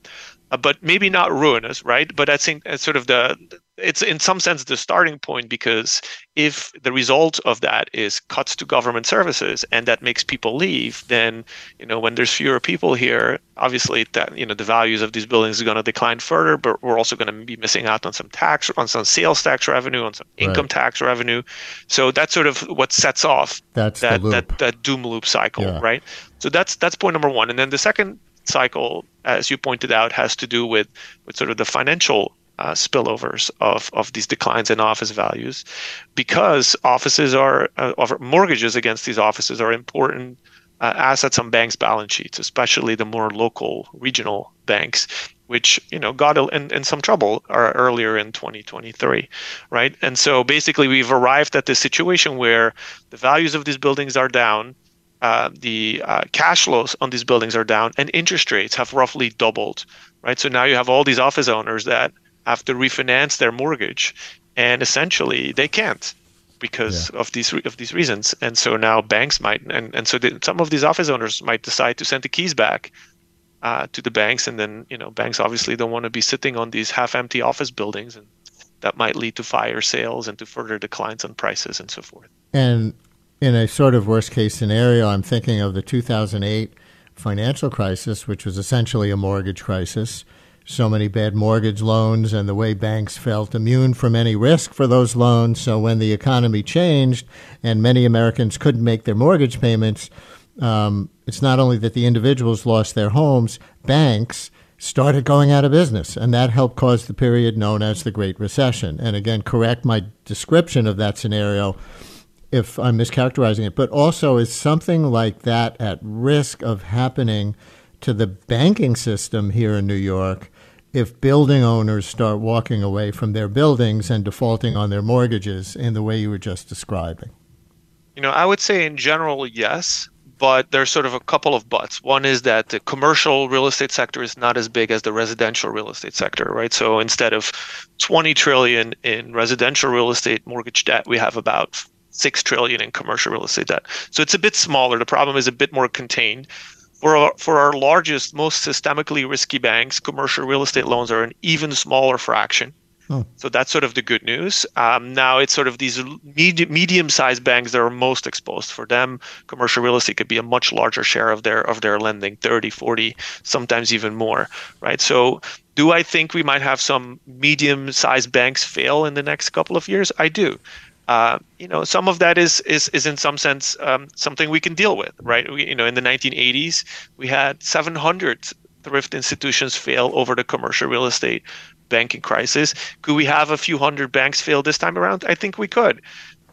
uh, but maybe not ruinous, right? But I think it's sort of the it's in some sense the starting point because if the result of that is cuts to government services and that makes people leave, then you know when there's fewer people here, obviously that you know the values of these buildings are going to decline further. But we're also going to be missing out on some tax, on some sales tax revenue, on some income right. tax revenue. So that's sort of what sets off that's that that that doom loop cycle, yeah. right? So that's that's point number one. And then the second cycle, as you pointed out, has to do with, with sort of the financial uh, spillovers of, of these declines in office values because offices are uh, mortgages against these offices are important uh, assets on banks' balance sheets, especially the more local regional banks. which you know got in, in some trouble uh, earlier in 2023 right and so basically we've arrived at this situation where the values of these buildings are down uh, the uh, cash flows on these buildings are down and interest rates have roughly doubled right so now you have all these office owners that have to refinance their mortgage and essentially they can't because yeah. of these of these reasons and so now banks might and, and so the, some of these office owners might decide to send the keys back uh, to the banks, and then you know banks obviously don't want to be sitting on these half-empty office buildings, and that might lead to fire sales and to further declines on prices and so forth. And in a sort of worst-case scenario, I'm thinking of the 2008 financial crisis, which was essentially a mortgage crisis. So many bad mortgage loans, and the way banks felt immune from any risk for those loans. So when the economy changed and many Americans couldn't make their mortgage payments, um, it's not only that the individuals lost their homes, banks started going out of business, and that helped cause the period known as the Great Recession. And again, correct my description of that scenario if I'm mischaracterizing it, but also is something like that at risk of happening to the banking system here in New York if building owners start walking away from their buildings and defaulting on their mortgages in the way you were just describing? You know, I would say in general, yes but there's sort of a couple of buts. One is that the commercial real estate sector is not as big as the residential real estate sector, right? So instead of 20 trillion in residential real estate mortgage debt, we have about 6 trillion in commercial real estate debt. So it's a bit smaller. The problem is a bit more contained. For our, for our largest, most systemically risky banks, commercial real estate loans are an even smaller fraction. Oh. So that's sort of the good news. Um, now it's sort of these med- medium-sized banks that are most exposed. For them, commercial real estate could be a much larger share of their of their lending, 30, 40, sometimes even more, right? So do I think we might have some medium-sized banks fail in the next couple of years? I do. Uh, you know, some of that is is is in some sense um, something we can deal with, right? We, you know, in the 1980s, we had 700 thrift institutions fail over the commercial real estate banking crisis. Could we have a few hundred banks fail this time around? I think we could.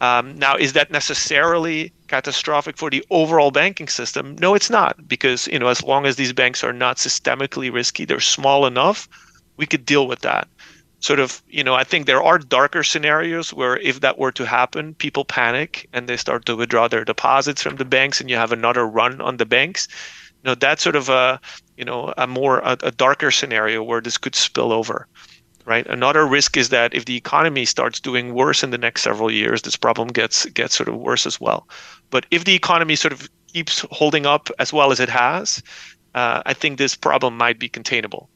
Um, now, is that necessarily catastrophic for the overall banking system? No, it's not, because you know, as long as these banks are not systemically risky, they're small enough, we could deal with that. Sort of, you know, I think there are darker scenarios where if that were to happen, people panic and they start to withdraw their deposits from the banks, and you have another run on the banks. You know, that's sort of a, you know, a more a, a darker scenario where this could spill over right? Another risk is that if the economy starts doing worse in the next several years, this problem gets gets sort of worse as well. But if the economy sort of keeps holding up as well as it has, uh, I think this problem might be containable.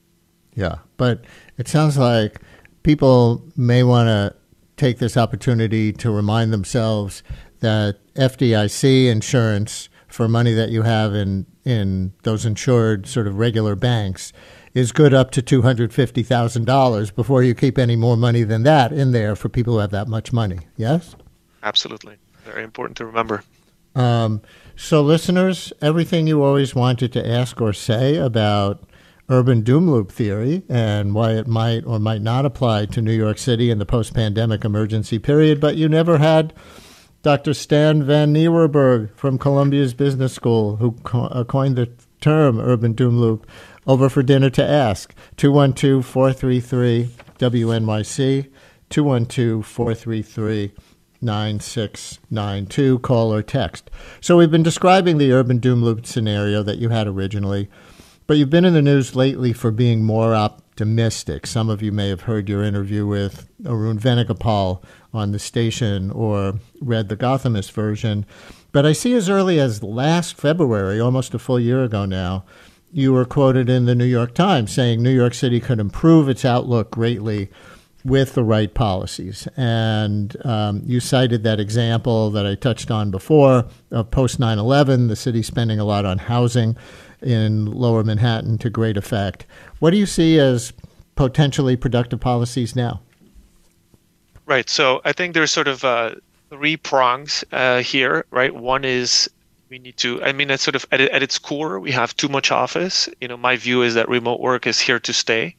Yeah, but it sounds like people may want to take this opportunity to remind themselves that FDIC insurance for money that you have in in those insured sort of regular banks is good up to $250,000 before you keep any more money than that in there for people who have that much money. Yes? Absolutely. Very important to remember. Um, so, listeners, everything you always wanted to ask or say about urban doom loop theory and why it might or might not apply to New York City in the post pandemic emergency period, but you never had Dr. Stan Van Nieuwerburgh from Columbia's Business School, who co- uh, coined the term urban doom loop over for dinner to ask. 212 433 WNYC, 212 433 9692. Call or text. So we've been describing the urban doom loop scenario that you had originally, but you've been in the news lately for being more optimistic. Some of you may have heard your interview with Arun Venugopal on the station or read the Gothamist version. But I see as early as last February, almost a full year ago now, you were quoted in the New York Times saying New York City could improve its outlook greatly with the right policies. And um, you cited that example that I touched on before of post 9 11, the city spending a lot on housing in lower Manhattan to great effect. What do you see as potentially productive policies now? Right. So I think there's sort of uh, three prongs uh, here, right? One is we need to i mean at sort of at, at its core we have too much office you know my view is that remote work is here to stay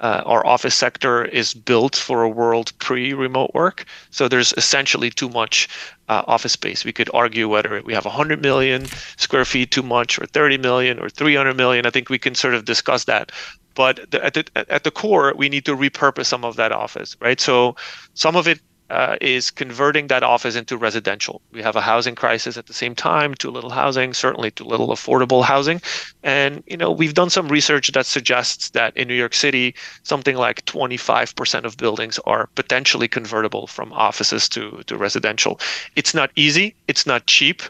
uh, our office sector is built for a world pre-remote work. So there's essentially too much uh, office space. We could argue whether we have 100 million square feet too much or 30 million or 300 million. I think we can sort of discuss that. But the, at the at the core, we need to repurpose some of that office, right? So some of it uh, is converting that office into residential. We have a housing crisis at the same time, too little housing, certainly too little affordable housing. And, you know, we've done some research that suggests that in New York City, something like 25% of buildings are potentially convertible from offices to, to residential. It's not easy, it's not cheap.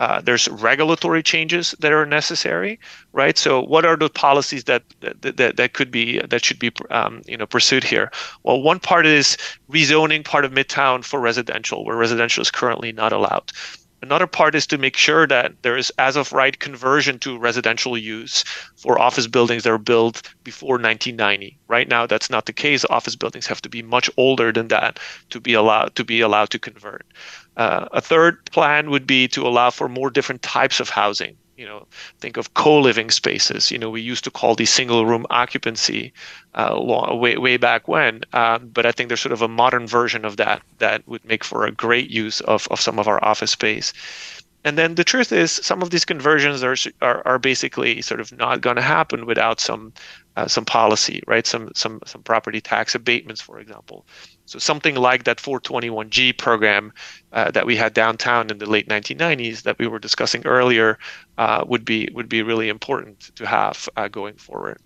Uh, there's regulatory changes that are necessary, right? So, what are the policies that that, that, that could be that should be um, you know pursued here? Well, one part is rezoning part of Midtown for residential, where residential is currently not allowed. Another part is to make sure that there is as of right conversion to residential use for office buildings that are built before 1990. Right now, that's not the case. Office buildings have to be much older than that to be allowed to be allowed to convert. Uh, a third plan would be to allow for more different types of housing. You know, think of co-living spaces. You know, we used to call these single-room occupancy uh, long, way way back when, um, but I think there's sort of a modern version of that that would make for a great use of of some of our office space. And then the truth is, some of these conversions are are, are basically sort of not going to happen without some uh, some policy, right? Some some some property tax abatements, for example. So something like that 421G program uh, that we had downtown in the late 1990s that we were discussing earlier uh, would be would be really important to have uh, going forward.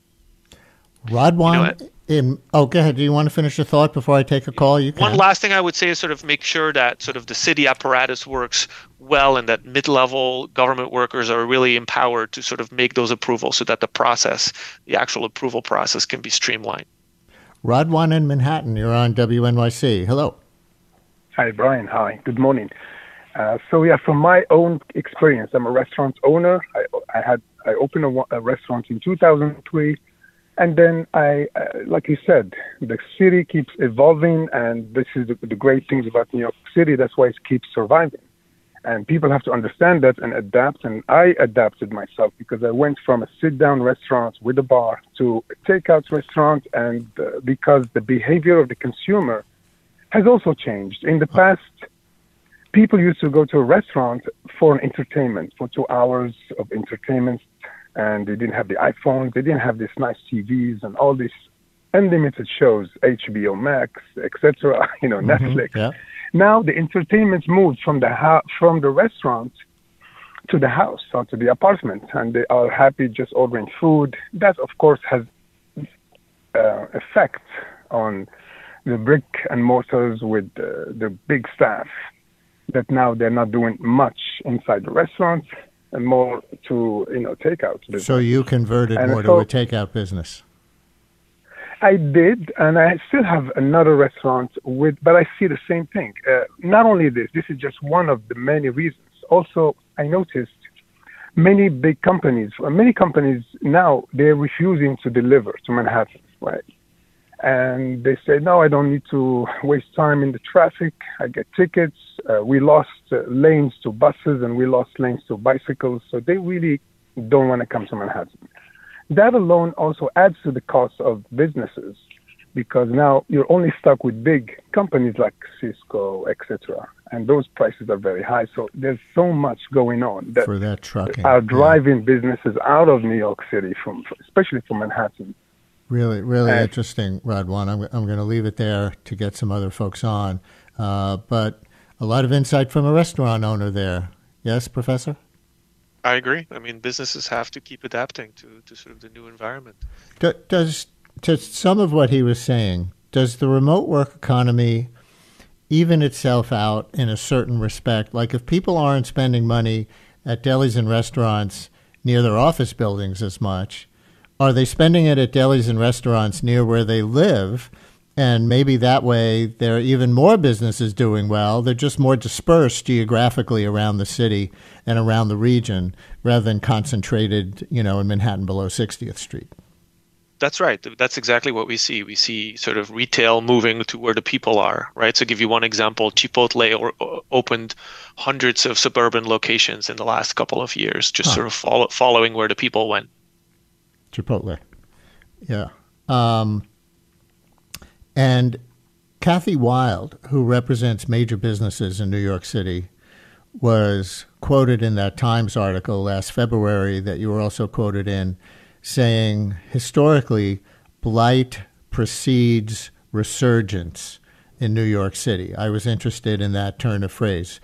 Radwan, you know, in oh, go ahead. Do you want to finish your thought before I take a call? You can. One last thing I would say is sort of make sure that sort of the city apparatus works well and that mid-level government workers are really empowered to sort of make those approvals so that the process, the actual approval process, can be streamlined. Radwan in Manhattan, you're on WNYC. Hello. Hi, Brian. Hi. Good morning. Uh, so yeah, from my own experience, I'm a restaurant owner. I, I had I opened a, a restaurant in 2003 and then I, uh, like you said, the city keeps evolving, and this is the, the, great things about New York City. That's why it keeps surviving, and people have to understand that and adapt. And I adapted myself because I went from a sit-down restaurant with a bar to a takeout restaurant, and uh, because the behavior of the consumer has also changed. In the past, people used to go to a restaurant for an entertainment, for two hours of entertainment and they didn't have the iPhones, they didn't have these nice TVs and all these unlimited shows, HBO Max, etc. You know, mm-hmm, Netflix. Yeah. Now the entertainment moved from the ha- from the restaurant to the house or to the apartment, and they are happy just ordering food. That, of course, has uh, effect on the brick and mortars with uh, the big staff. That now they're not doing much inside the restaurant and more to you know takeout business. So you converted and more so, to a takeout business. I did, and I still have another restaurant with, but I see the same thing. Uh, not only this, this is just one of the many reasons. Also, I noticed many big companies, many companies now they're refusing to deliver to Manhattan, right? and they say, no, I don't need to waste time in the traffic. I get tickets. Uh, we lost uh, lanes to buses and we lost lanes to bicycles. So they really don't want to come to Manhattan. That alone also adds to the cost of businesses because now you're only stuck with big companies like Sysco, etc. And those prices are very high. So there's so much going on that for that trucking are driving yeah. businesses out of New York City, from especially from Manhattan Really, really uh, interesting, Radwan. I'm, I'm going to leave it there to get some other folks on. Uh, but a lot of insight from a restaurant owner there. Yes, Professor? I agree. I mean, businesses have to keep adapting to, to sort of the new environment. Does to some of what he was saying, does the remote work economy even itself out in a certain respect? Like if people aren't spending money at delis and restaurants near their office buildings as much, are they spending it at delis and restaurants near where they live? And maybe that way there are even more businesses doing well. They're just more dispersed geographically around the city and around the region rather than concentrated, you know, in Manhattan below 60th Street. That's right. That's exactly what we see. We see sort of retail moving to where the people are, right? So, give you one example Chipotle or, or opened hundreds of suburban locations in the last couple of years, just huh. sort of follow, following where the people went. Chipotle. Yeah. Um, and Kathy Wylde, who represents major businesses in New York City, was quoted in that Times article last February that you were also quoted in, saying historically, blight precedes resurgence in New York City. I was interested in that turn of phrase.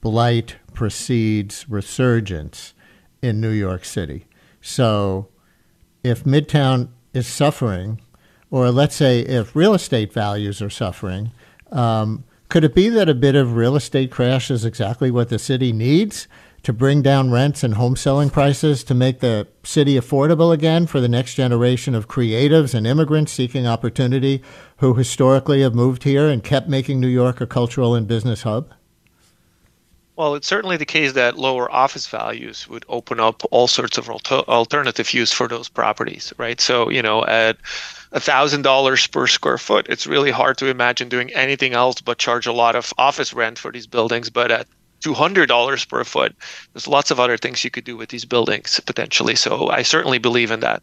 Blight precedes resurgence in New York City. So if Midtown is suffering, or let's say if real estate values are suffering, um, could it be that a bit of real estate crash is exactly what the city needs to bring down rents and home selling prices to make the city affordable again for the next generation of creatives and immigrants seeking opportunity who historically have moved here and kept making New York a cultural and business hub? Well, it's certainly the case that lower office values would open up all sorts of alter- alternative use for those properties, right? So, you know, at $1,000 per square foot, it's really hard to imagine doing anything else but charge a lot of office rent for these buildings. But at $200 per foot. There's lots of other things you could do with these buildings potentially. So I certainly believe in that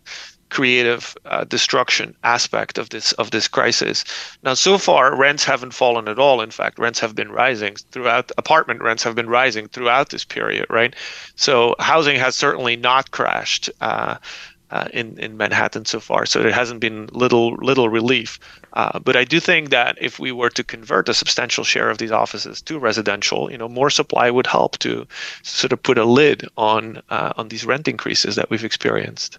creative uh, destruction aspect of this of this crisis. Now, so far, rents haven't fallen at all. In fact, rents have been rising throughout. Apartment rents have been rising throughout this period, right? So housing has certainly not crashed. Uh, uh, in in Manhattan so far. So there hasn't been little little relief. Uh, but I do think that if we were to convert a substantial share of these offices to residential, you know, more supply would help to sort of put a lid on uh, on these rent increases that we've experienced.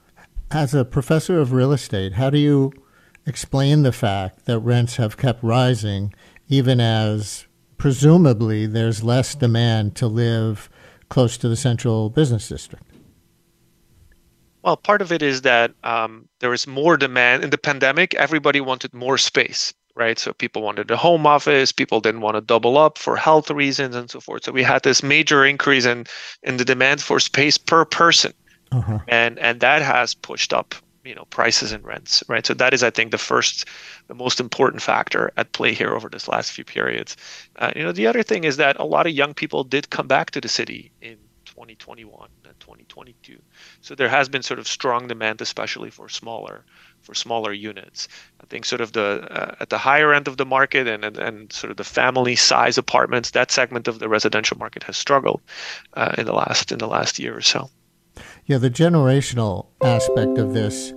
As a professor of real estate, how do you explain the fact that rents have kept rising even as presumably there's less demand to live close to the central business district? Well, part of it is that um, there was more demand in the pandemic. Everybody wanted more space, right? So people wanted a home office. People didn't want to double up for health reasons and so forth. So we had this major increase in in the demand for space per person, uh-huh. and and that has pushed up you know prices and rents, right? So that is, I think, the first, the most important factor at play here over this last few periods. Uh, you know, the other thing is that a lot of young people did come back to the city in 2021 and 2022. So there has been sort of strong demand, especially for smaller for smaller units. I think sort of the uh, at the higher end of the market and, and, and sort of the family size apartments, that segment of the residential market has struggled uh, in the last in the last year or so. Yeah, the generational aspect of this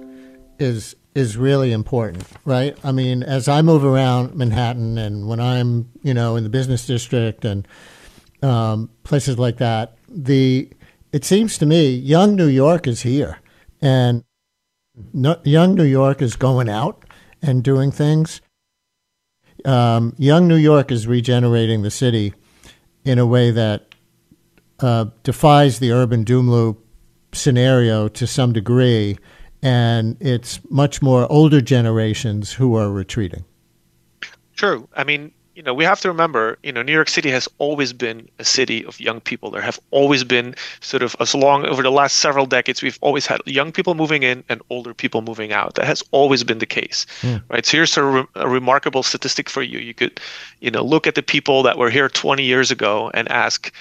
is is really important, right? I mean, as I move around Manhattan and when I'm, you know, in the business district and um, places like that, the it seems to me young New York is here, and no, young New York is going out and doing things. Um, young New York is regenerating the city in a way that uh, defies the urban doom loop scenario to some degree, and it's much more older generations who are retreating. True. I mean, you know, we have to remember, you know, New York City has always been a city of young people. There have always been sort of as long over the last several decades, we've always had young people moving in and older people moving out. That has always been the case, mm. right? So here's a, re- a remarkable statistic for you. You could, you know, look at the people that were here 20 years ago and ask,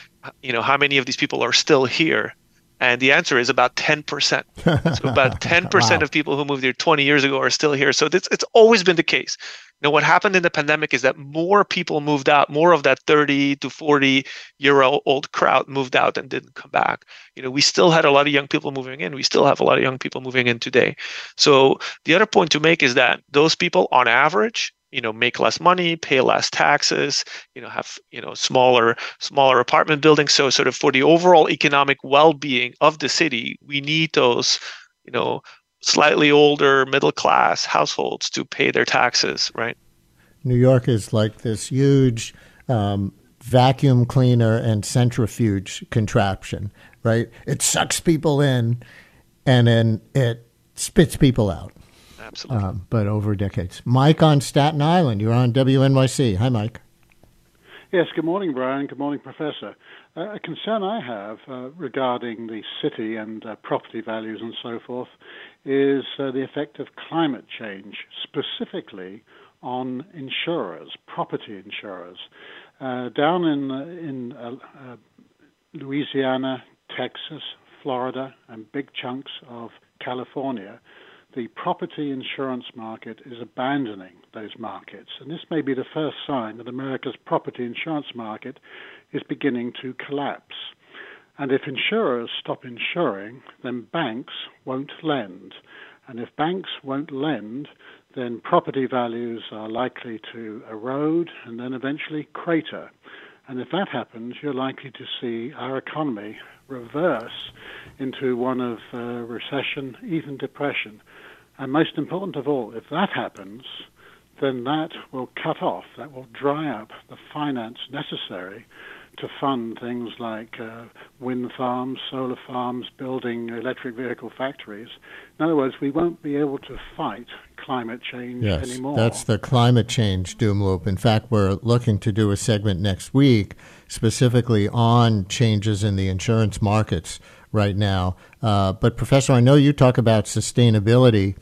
you know, how many of these people are still here? And the answer is about 10%. So about 10% wow. of people who moved here 20 years ago are still here. So this, it's always been the case. Now, what happened in the pandemic is that more people moved out, more of that 30 to 40 year old crowd moved out and didn't come back. You know, we still had a lot of young people moving in. We still have a lot of young people moving in today. So the other point to make is that those people, on average, you know make less money pay less taxes you know have you know smaller smaller apartment buildings so sort of for the overall economic well-being of the city we need those you know slightly older middle class households to pay their taxes, right? New York is like this huge um, vacuum cleaner and centrifuge contraption, right? It sucks people in and then it spits people out. Absolutely. Um, but over decades. Mike on Staten Island, you're on WNYC. Hi, Mike. Yes, good morning, Brian. Good morning, Professor. Uh, a concern I have uh, regarding the city and uh, property values and so forth is uh, the effect of climate change, specifically on insurers, property insurers. Uh, down in uh, in uh, uh, Louisiana, Texas, Florida, and big chunks of California, the property insurance market is abandoning those markets. And this may be the first sign that America's property insurance market is beginning to collapse. And if insurers stop insuring, then banks won't lend. And if banks won't lend, then property values are likely to erode and then eventually crater. And if that happens, you're likely to see our economy reverse into one of uh, recession, even depression. And most important of all, if that happens, then that will cut off, that will dry up the finance necessary to fund things like uh, wind farms, solar farms, building electric vehicle factories. In other words, we won't be able to fight climate change yes, anymore. That's the climate change doom loop. In fact, we're looking to do a segment next week specifically on changes in the insurance markets right now. Uh, but, Professor, I know you talk about sustainability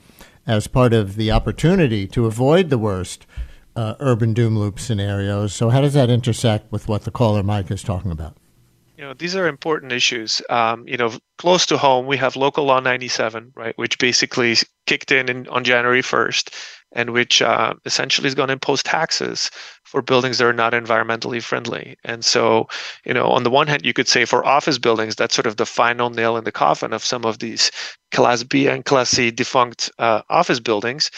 as part of the opportunity to avoid the worst uh, urban doom loop scenarios. So, how does that intersect with what the caller Mike is talking about? You know, these are important issues. Um, you know, close to home, we have Local Law 97, right, which basically kicked in, in on January 1st, and which uh, essentially is going to impose taxes for buildings that are not environmentally friendly. And so, you know, on the one hand, you could say for office buildings, that's sort of the final nail in the coffin of some of these Class B and Class C defunct uh, office buildings.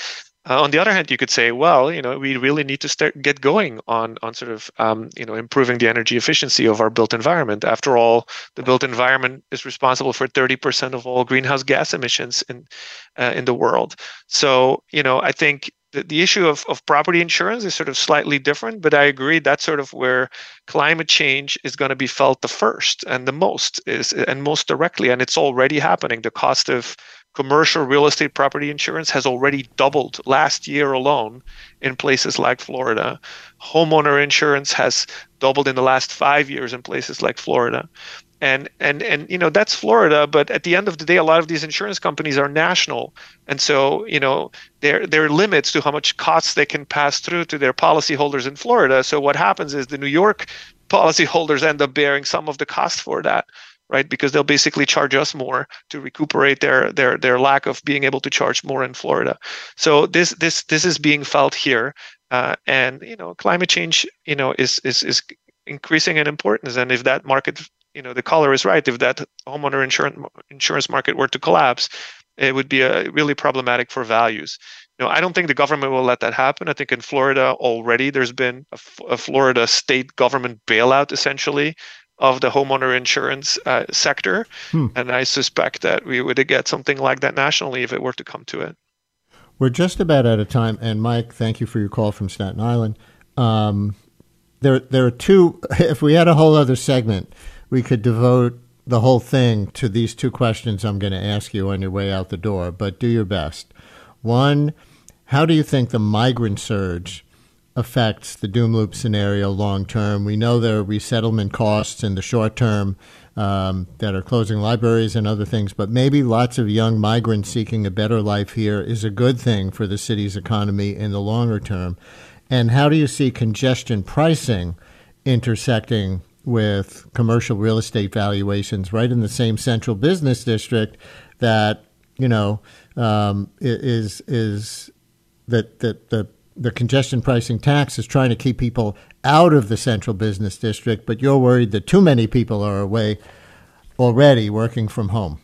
Uh, on the other hand, you could say, well, you know, we really need to start get going on on sort of um, you know improving the energy efficiency of our built environment. After all, the built environment is responsible for 30% of all greenhouse gas emissions in uh, in the world. So, you know, I think the, the issue of, of property insurance is sort of slightly different, but I agree that's sort of where climate change is going to be felt the first and the most is and most directly, and it's already happening. The cost of commercial real estate property insurance has already doubled last year alone in places like Florida. Homeowner insurance has doubled in the last five years in places like Florida. And, and and you know that's Florida, but at the end of the day, a lot of these insurance companies are national, and so you know there there are limits to how much costs they can pass through to their policyholders in Florida. So what happens is the New York policyholders end up bearing some of the cost for that right? Because they'll basically charge us more to recuperate their their their lack of being able to charge more in Florida. So this this this is being felt here, uh, and you know, climate change, you know, is is is increasing in importance. And if that market, you know, the caller is right. If that homeowner insurance insurance market were to collapse, it would be a really problematic for values. You know, I don't think the government will let that happen. I think in Florida already there's been a, a Florida state government bailout essentially of the homeowner insurance uh, sector. Hmm. And I suspect that we would get something like that nationally if it were to come to it. We're just about out of time. And Mike, thank you for your call from Staten Island. Um, there, there are two. If we had a whole other segment, we could devote the whole thing to these two questions I'm going to ask you on your way out the door. But do your best. One, how do you think the migrant surge affects the doom loop scenario long term. We know there are resettlement costs in the short term um, that are closing libraries and other things, but maybe lots of young migrants seeking a better life here is a good thing for the city's economy in the longer term. And how do you see congestion pricing intersecting with commercial real estate valuations right in the same central business district that you know um, is is that that the the congestion pricing tax is trying to keep people out of the central business district, but you're worried that too many people are away already working from home.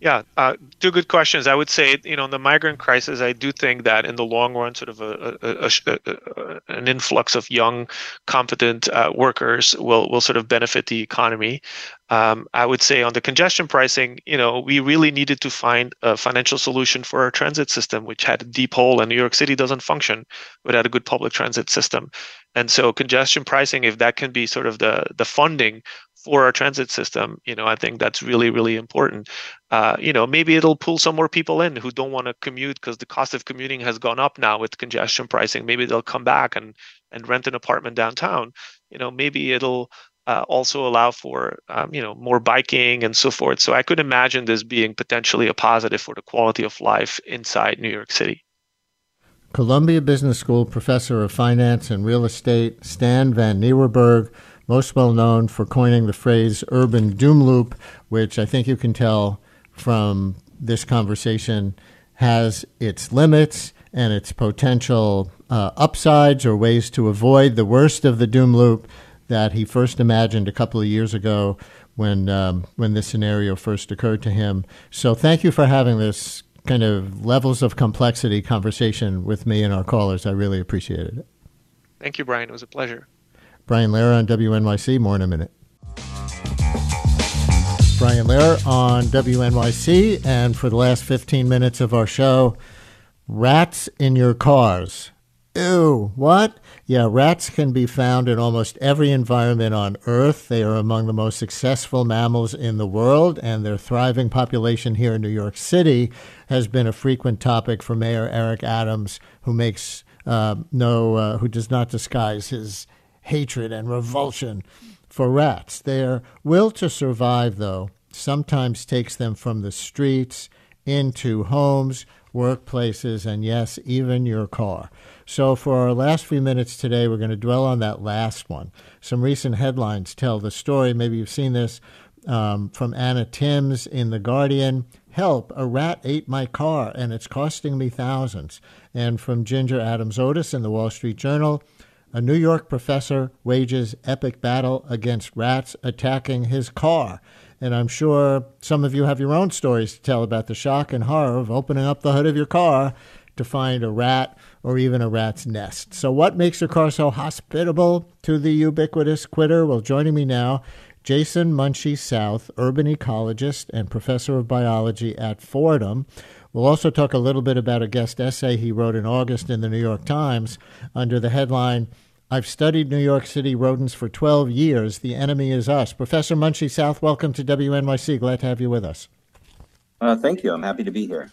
Yeah, uh, two good questions. I would say, you know, in the migrant crisis, I do think that in the long run, sort of a, a, a, an influx of young, competent uh, workers will will sort of benefit the economy. Um, I would say on the congestion pricing, you know, we really needed to find a financial solution for our transit system, which had a deep hole, and New York City doesn't function without a good public transit system. And so, congestion pricing, if that can be sort of the the funding for our transit system, you know, I think that's really, really important. Uh, you know, maybe it'll pull some more people in who don't want to commute because the cost of commuting has gone up now with congestion pricing. Maybe they'll come back and and rent an apartment downtown. You know, maybe it'll uh, also allow for um, you know more biking and so forth. So I could imagine this being potentially a positive for the quality of life inside New York City. Columbia Business School professor of finance and real estate Stan Van Nieuwerburgh most well known for coining the phrase urban doom loop, which I think you can tell from this conversation has its limits and its potential uh, upsides or ways to avoid the worst of the doom loop that he first imagined a couple of years ago when um, when this scenario first occurred to him. So thank you for having this kind of levels of complexity conversation with me and our callers. I really appreciated it. Thank you, Brian. It was a pleasure. Brian Lehrer on WNYC. More in a minute. Brian Lehrer on WNYC, and for the last 15 minutes of our show, rats in your cars. Ew, what? Yeah, rats can be found in almost every environment on Earth. They are among the most successful mammals in the world, and their thriving population here in New York City has been a frequent topic for Mayor Eric Adams, who makes uh, no, uh, who does not disguise his hatred and revulsion for rats. Their will to survive, though, sometimes takes them from the streets into homes, workplaces, and yes, even your car. So, for our last few minutes today, we're going to dwell on that last one. Some recent headlines tell the story. Maybe you've seen this um, from Anna Timms in The Guardian. Help, a rat ate my car and it's costing me thousands. And from Ginger Adams Otis in The Wall Street Journal. A New York professor wages epic battle against rats attacking his car. And I'm sure some of you have your own stories to tell about the shock and horror of opening up the hood of your car to find a rat or even a rat's nest. So, what makes your car so hospitable to the ubiquitous quitter? Well, joining me now, Jason Munshi-South, urban ecologist and professor of biology at Fordham. We'll also talk a little bit about a guest essay he wrote in August in the New York Times under the headline I've studied New York City rodents for 12 years. The enemy is us. Professor Munshi-South, welcome to WNYC. Glad to have you with us. Uh, thank you. I'm happy to be here.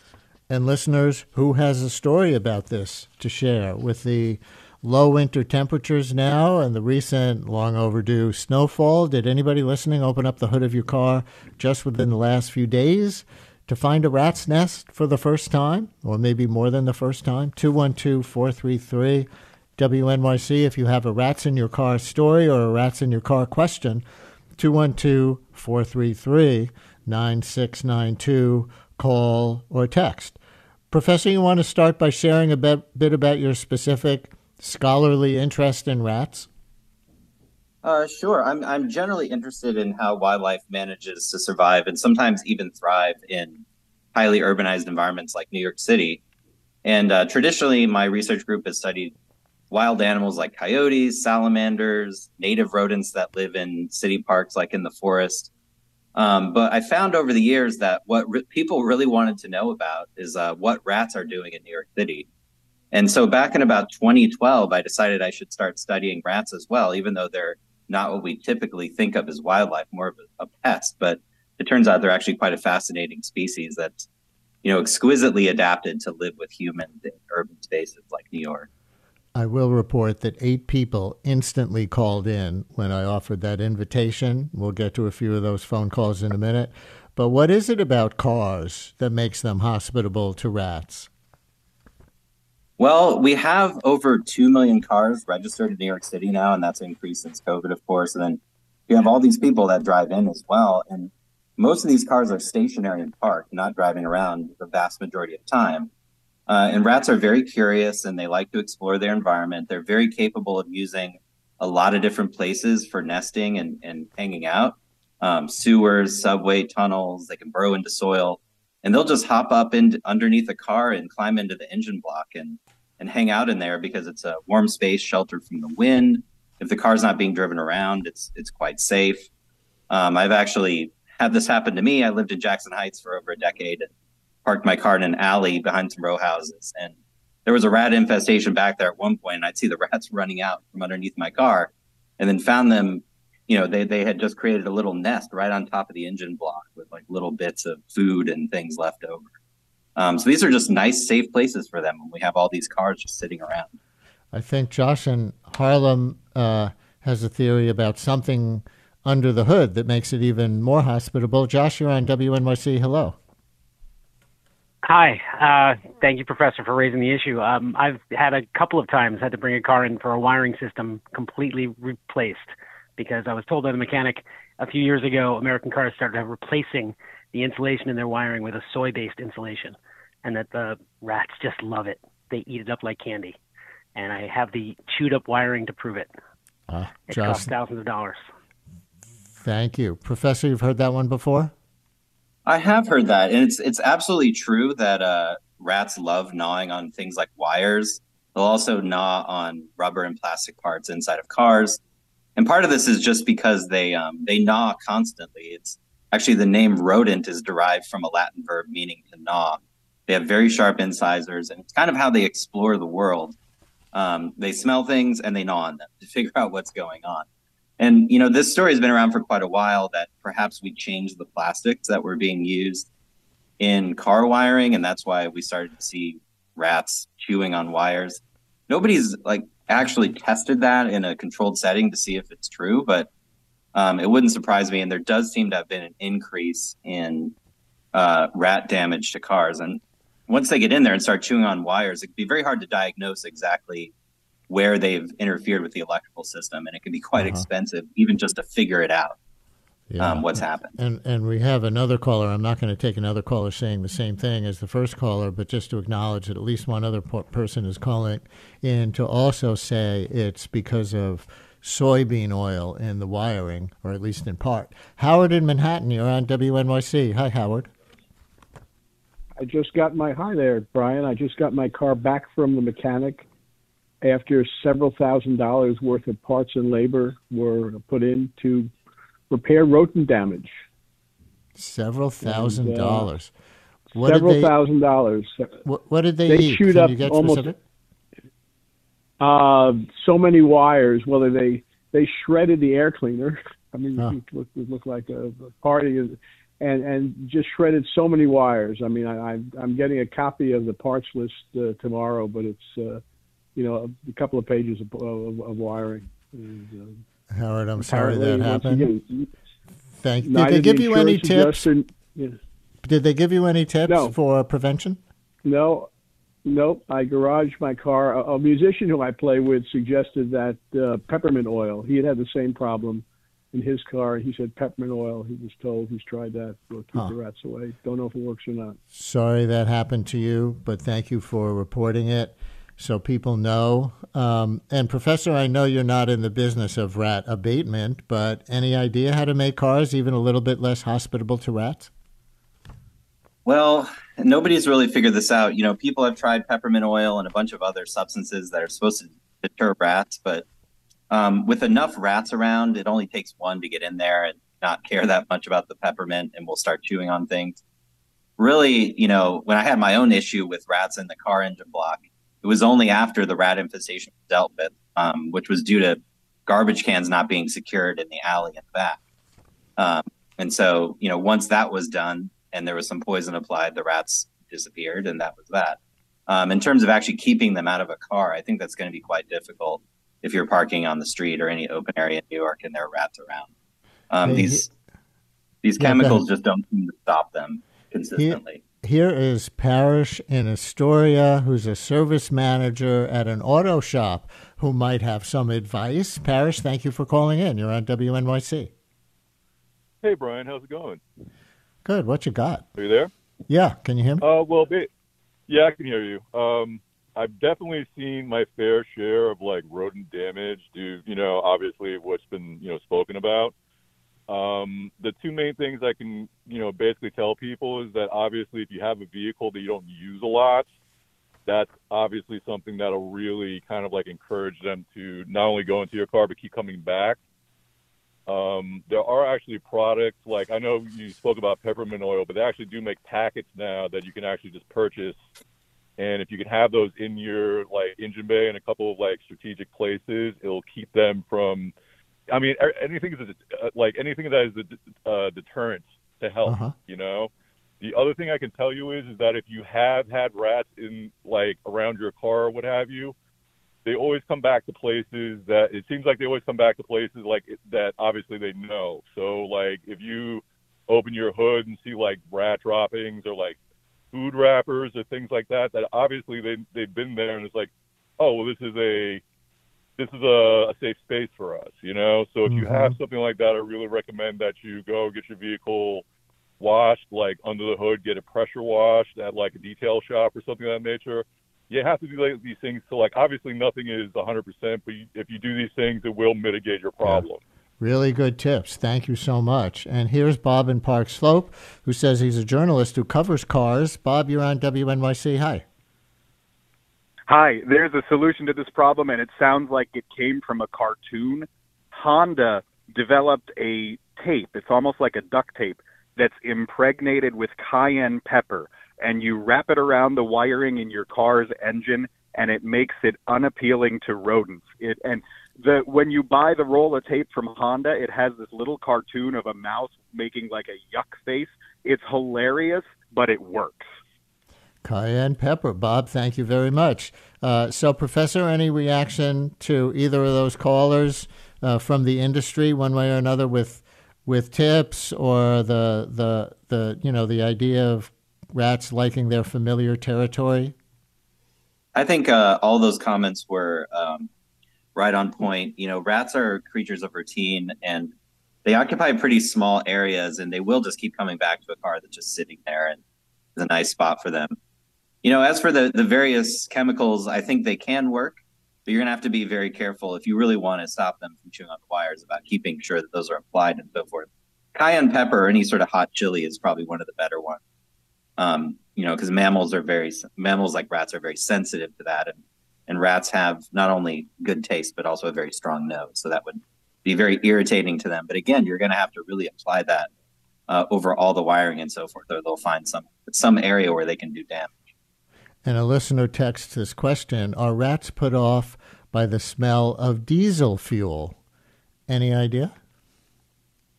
And listeners, who has a story about this to share with the low winter temperatures now and the recent long overdue snowfall? Did anybody listening open up the hood of your car just within the last few days to find a rat's nest for the first time, or maybe more than the first time? 212 433 WNYC if you have a rats in your car story or a rats in your car question. 212 433 9692. Call or text. Professor, you want to start by sharing a bit, bit about your specific scholarly interest in rats? Uh, sure. I'm, I'm generally interested in how wildlife manages to survive and sometimes even thrive in highly urbanized environments like New York City. And uh, traditionally, my research group has studied wild animals like coyotes, salamanders, native rodents that live in city parks like in the forest. Um, but I found over the years that what re- people really wanted to know about is uh, what rats are doing in New York City. And so back in about 2012, I decided I should start studying rats as well, even though they're not what we typically think of as wildlife, more of a, a pest. But it turns out they're actually quite a fascinating species that's, you know, exquisitely adapted to live with humans in urban spaces like New York. I will report that eight people instantly called in when I offered that invitation. We'll get to a few of those phone calls in a minute. But what is it about cars that makes them hospitable to rats? Well, we have over 2 million cars registered in New York City now, and that's increased since COVID, of course. And then you have all these people that drive in as well. And most of these cars are stationary and parked, not driving around the vast majority of time. Uh, and rats are very curious and they like to explore their environment. They're very capable of using a lot of different places for nesting and, and hanging out um, sewers, subway tunnels. They can burrow into soil and they'll just hop up in underneath a car and climb into the engine block and, and hang out in there because it's a warm space sheltered from the wind. If the car's not being driven around, it's it's quite safe. Um, I've actually had this happen to me. I lived in Jackson Heights for over a decade parked my car in an alley behind some row houses. And there was a rat infestation back there at one point, and I'd see the rats running out from underneath my car and then found them. You know, they, they had just created a little nest right on top of the engine block with like little bits of food and things left over. Um, so these are just nice, safe places for them when we have all these cars just sitting around. I think Josh in Harlem uh, has a theory about something under the hood that makes it even more hospitable. Josh, you're on WNYC. Hello. Hi. Uh, thank you, Professor, for raising the issue. Um, I've had a couple of times had to bring a car in for a wiring system completely replaced because I was told by the mechanic a few years ago American cars started replacing the insulation in their wiring with a soy-based insulation, and that the rats just love it. They eat it up like candy, and I have the chewed-up wiring to prove it. Uh, it costs thousands of dollars. Thank you, Professor. You've heard that one before. I have heard that, and it's it's absolutely true that uh, rats love gnawing on things like wires. They'll also gnaw on rubber and plastic parts inside of cars, and part of this is just because they um, they gnaw constantly. It's actually the name rodent is derived from a Latin verb meaning to gnaw. They have very sharp incisors, and it's kind of how they explore the world. Um, they smell things and they gnaw on them to figure out what's going on. And you know, this story has been around for quite a while. That perhaps we changed the plastics that were being used in car wiring, and that's why we started to see rats chewing on wires. Nobody's like actually tested that in a controlled setting to see if it's true, but um, it wouldn't surprise me. And there does seem to have been an increase in uh, rat damage to cars. And once they get in there and start chewing on wires, it can be very hard to diagnose exactly where they've interfered with the electrical system, and it can be quite uh-huh. expensive even just to figure it out. Yeah. Um, what's happened. And and we have another caller. I'm not going to take another caller saying the same thing as the first caller, but just to acknowledge that at least one other person is calling in to also say it's because of soybean oil in the wiring, or at least in part. Howard in Manhattan, you're on WNYC. Hi, Howard. I just got my hi there, Brian. I just got my car back from the mechanic after several thousand dollars worth of parts and labor were put in to repair rodent damage. Several thousand and, uh, dollars. What several they, thousand dollars. What, what, did they, they eat? Chewed Can up almost. Uh, so many wires. Whether they they shredded the air cleaner. I mean, huh. it looked, it looked like a, a party, and and just shredded so many wires. I mean, I, I'm getting a copy of the parts list uh, tomorrow, but it's uh, you know a, a couple of pages of, of, of wiring. And, uh, Howard, I'm sorry that happened. Again, Thank. Did they give you any tips? Yeah. Did they give you any tips no. for prevention? No, nope. I garaged my car. A, a musician who I play with suggested that uh, peppermint oil. He had had the same problem in his car. He said peppermint oil. He was told he's tried that. Will keep huh. the rats away. Don't know if it works or not. Sorry that happened to you, but thank you for reporting it so people know. Um, and Professor, I know you're not in the business of rat abatement, but any idea how to make cars even a little bit less hospitable to rats? Well, nobody's really figured this out. You know, people have tried peppermint oil and a bunch of other substances that are supposed to deter rats, but um, with enough rats around, it only takes one to get in there and not care that much about the peppermint and we'll start chewing on things. Really, you know, when I had my own issue with rats in the car engine block, it was only after the rat infestation was dealt with, um, which was due to garbage cans not being secured in the alley in the back. Um, and so, you know, once that was done and there was some poison applied, the rats disappeared, and that was that. Um, in terms of actually keeping them out of a car, I think that's going to be quite difficult if you're parking on the street or any open area in New York and there are rats around. Um, these these yeah, chemicals just don't seem to stop them consistently here is Parrish in Astoria, who's a service manager at an auto shop who might have some advice. Parrish, thank you for calling in. You're on WNYC. Hey, Brian, how's it going? Good. What you got? Are you there? Yeah. Can you hear me? Uh, well, yeah, I can hear you. Um, I've definitely seen my fair share of like rodent damage due, you know, obviously what's been, you know, spoken about. Um, the two main things I can, you know, basically tell people is that obviously if you have a vehicle that you don't use a lot, that's obviously something that'll really kind of like encourage them to not only go into your car but keep coming back. Um, there are actually products like I know you spoke about peppermint oil, but they actually do make packets now that you can actually just purchase. And if you can have those in your like engine bay in a couple of like strategic places, it'll keep them from I mean, anything is a, uh, like anything that is a uh, deterrent to health. Uh-huh. You know, the other thing I can tell you is is that if you have had rats in like around your car or what have you, they always come back to places that it seems like they always come back to places like that. Obviously, they know. So like if you open your hood and see like rat droppings or like food wrappers or things like that, that obviously they they've been there and it's like, oh well, this is a this is a, a, safe space for us, you know. So if mm-hmm. you have something like that, I really recommend that you go get your vehicle washed, like under the hood, get it pressure washed at like a detail shop or something of that nature. You have to do like these things. So like obviously nothing is 100%, but you, if you do these things, it will mitigate your problem. Really good tips. Thank you so much. And here's Bob in Park Slope, who says he's a journalist who covers cars. Bob, you're on WNYC. Hi. Hi, there's a solution to this problem, and it sounds like it came from a cartoon. Honda developed a tape, it's almost like a duct tape, that's impregnated with cayenne pepper, and you wrap it around the wiring in your car's engine, and it makes it unappealing to rodents. It and the when you buy the roll of tape from Honda, it has this little cartoon of a mouse making like a yuck face. It's hilarious, but it works. Cayenne pepper. Bob, thank you very much. Uh, so, Professor, any reaction to either of those callers uh, from the industry, one way or another, with with tips or the the the you know the idea of rats liking their familiar territory? I think uh, all those comments were um, right on point. You know, rats are creatures of routine and they occupy pretty small areas and they will just keep coming back to a car that's just sitting there and is a nice spot for them. You know, as for the, the various chemicals, I think they can work, but you're going to have to be very careful if you really want to stop them from chewing on the wires about keeping sure that those are applied and so forth. Cayenne pepper or any sort of hot chili is probably one of the better ones. Um, you know, because mammals are very mammals like rats are very sensitive to that, and and rats have not only good taste but also a very strong nose, so that would be very irritating to them. But again, you're going to have to really apply that uh, over all the wiring and so forth, or they'll find some some area where they can do damage. And a listener texts this question Are rats put off by the smell of diesel fuel? Any idea?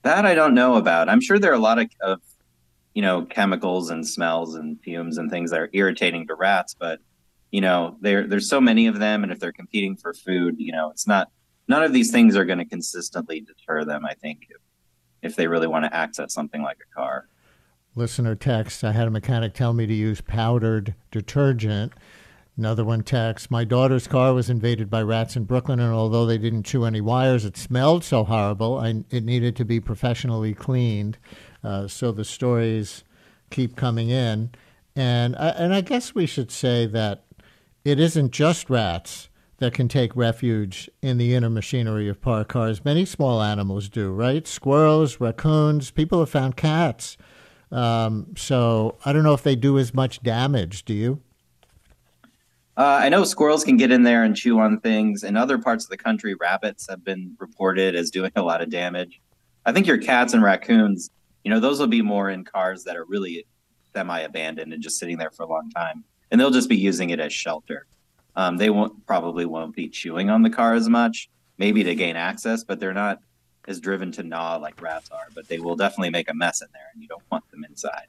That I don't know about. I'm sure there are a lot of, of you know, chemicals and smells and fumes and things that are irritating to rats, but you know, there there's so many of them and if they're competing for food, you know, it's not none of these things are going to consistently deter them, I think, if, if they really want to access something like a car listener text, I had a mechanic tell me to use powdered detergent. Another one text, my daughter's car was invaded by rats in Brooklyn, and although they didn't chew any wires, it smelled so horrible, I, it needed to be professionally cleaned. Uh, so the stories keep coming in. And I, and I guess we should say that it isn't just rats that can take refuge in the inner machinery of parked cars. Many small animals do, right? Squirrels, raccoons, people have found cats um, so I don't know if they do as much damage. Do you? Uh, I know squirrels can get in there and chew on things. In other parts of the country, rabbits have been reported as doing a lot of damage. I think your cats and raccoons, you know, those will be more in cars that are really semi-abandoned and just sitting there for a long time, and they'll just be using it as shelter. Um, they won't probably won't be chewing on the car as much, maybe to gain access, but they're not is driven to gnaw like rats are, but they will definitely make a mess in there, and you don't want them inside.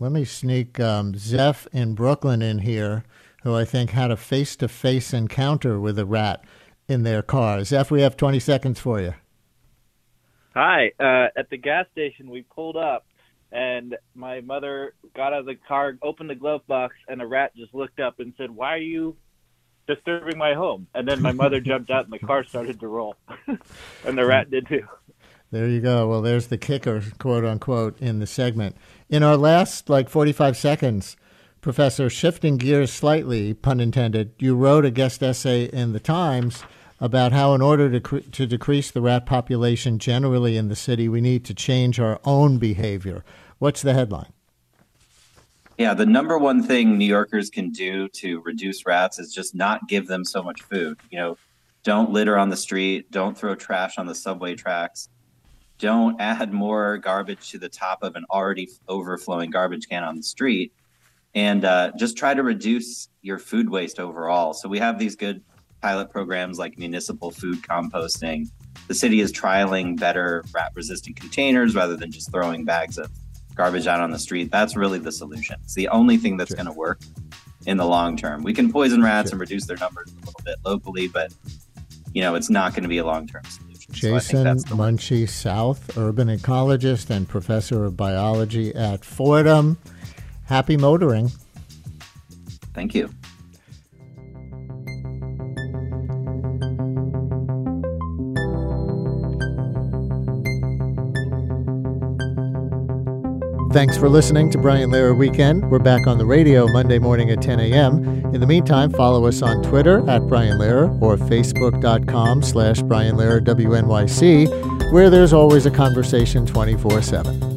Let me sneak um, Zeph in Brooklyn in here, who I think had a face to face encounter with a rat in their car. Zeph, we have 20 seconds for you. Hi. Uh, at the gas station, we pulled up, and my mother got out of the car, opened the glove box, and a rat just looked up and said, Why are you disturbing my home. And then my mother jumped out and the car started to roll. and the rat did too. There you go. Well, there's the kicker, quote unquote, in the segment. In our last like 45 seconds, Professor, shifting gears slightly, pun intended, you wrote a guest essay in the Times about how, in order to, cre- to decrease the rat population generally in the city, we need to change our own behavior. What's the headline? Yeah, the number one thing New Yorkers can do to reduce rats is just not give them so much food. You know, don't litter on the street, don't throw trash on the subway tracks, don't add more garbage to the top of an already overflowing garbage can on the street, and uh, just try to reduce your food waste overall. So we have these good pilot programs like municipal food composting. The city is trialing better rat resistant containers rather than just throwing bags of garbage out on the street. That's really the solution. It's the only thing that's sure. going to work in the long term. We can poison rats sure. and reduce their numbers a little bit locally, but you know, it's not going to be a long term solution. Jason so Munshi-South, urban ecologist and professor of biology at Fordham. Happy motoring. Thank you. Thanks for listening to Brian Lehrer Weekend. We're back on the radio Monday morning at 10 a.m. In the meantime, follow us on Twitter at Brian Lehrer or Facebook.com slash Brian Lehrer WNYC. where there's always a conversation 24 7.